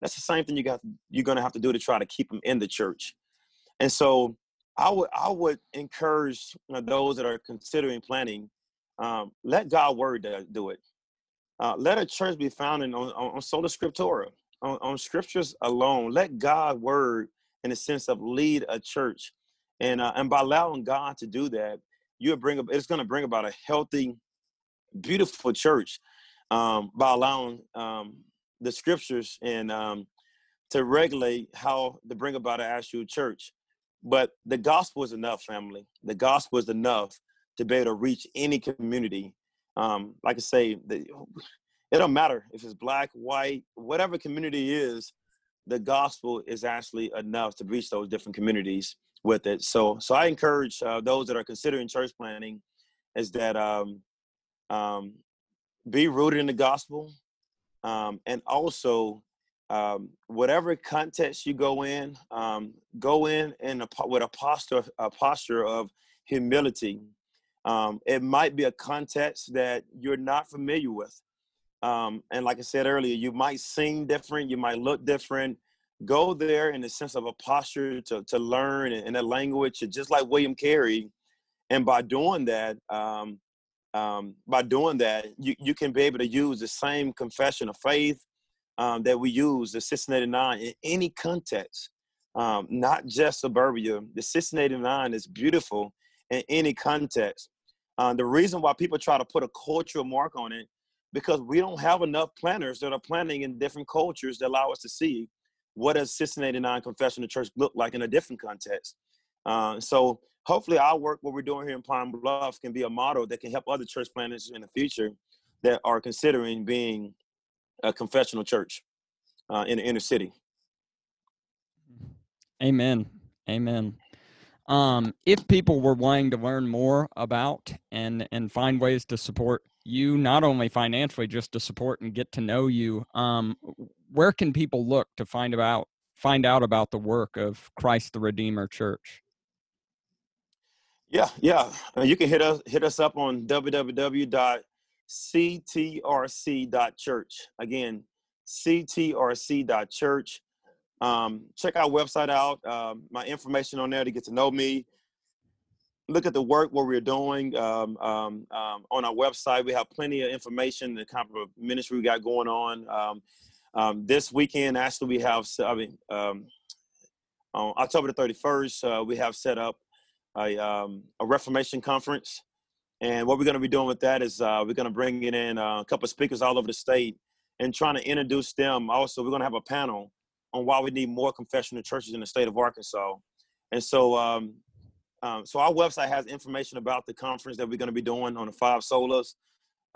That's the same thing you got you're gonna have to do to try to keep them in the church. And so I would I would encourage you know, those that are considering planning, um, let God word do it. Uh, let a church be founded on, on, on sola scriptura, on, on, scriptures alone. Let God word in the sense of lead a church, and uh, and by allowing God to do that, you bring it's going to bring about a healthy, beautiful church um, by allowing um, the scriptures and um, to regulate how to bring about an actual church. But the gospel is enough, family. The gospel is enough to be able to reach any community. Um, like I say, the, it don't matter if it's black, white, whatever community is. The gospel is actually enough to reach those different communities with it. So, so I encourage uh, those that are considering church planting, is that um, um, be rooted in the gospel, um, and also um, whatever context you go in, um, go in in a, with a posture, a posture of humility. Um, it might be a context that you're not familiar with. Um, and like I said earlier, you might sing different, you might look different. Go there in the sense of a posture to, to learn in a language, just like William Carey. And by doing that, um, um, by doing that, you, you can be able to use the same confession of faith, um, that we use, the 1689, in any context, um, not just suburbia. The 1689 is beautiful in any context. Uh, the reason why people try to put a cultural mark on it, because we don't have enough planners that are planning in different cultures that allow us to see what does 1689 Confession of Church look like in a different context. Uh, so hopefully our work, what we're doing here in Pine Bluff, can be a model that can help other church planners in the future that are considering being a confessional church uh, in the inner city. Amen. Amen. Um, if people were wanting to learn more about and and find ways to support you, not only financially, just to support and get to know you, um, where can people look to find about find out about the work of Christ the Redeemer Church? Yeah, yeah. Uh, you can hit us hit us up on www.ctrc.church. Again, ctrc.church. Um, check our website out. Um, my information on there to get to know me. Look at the work what we're doing um, um, um on our website. We have plenty of information, the kind of ministry we got going on. This weekend, actually, we have. I mean, on October the 31st, uh, we have set up a, a Reformation conference. And what we're going to be doing with that is uh, we're going to bring in uh, a couple of speakers all over the state and trying to introduce them. Also, we're going to have a panel on why we need more confessional churches in the state of Arkansas. And so, um, um, so our website has information about the conference that we're going to be doing on the five solas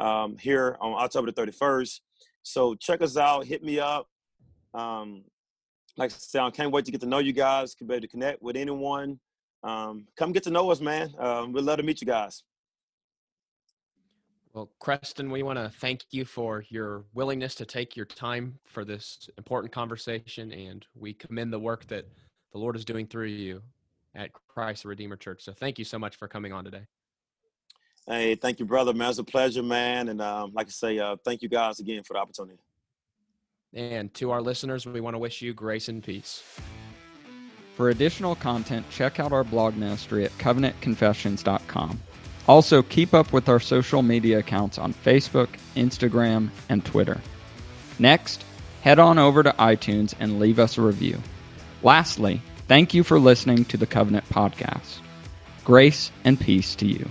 um, here on October the 31st. So check us out. Hit me up. Um, like I said, I can't wait to get to know you guys. Can be able to connect with anyone. Um, come get to know us, man. Um, we'd love to meet you guys. Well, Creston, we want to thank you for your willingness to take your time for this important conversation, and we commend the work that the Lord is doing through you at Christ the Redeemer Church. So thank you so much for coming on today. Hey, thank you, brother, man. It's a pleasure, man. And um, like I say, uh, thank you guys again for the opportunity. And to our listeners, we want to wish you grace and peace. For additional content, check out our blog ministry at covenantconfessions.com. Also, keep up with our social media accounts on Facebook, Instagram, and Twitter. Next, head on over to iTunes and leave us a review. Lastly, thank you for listening to the Covenant Podcast. Grace and peace to you.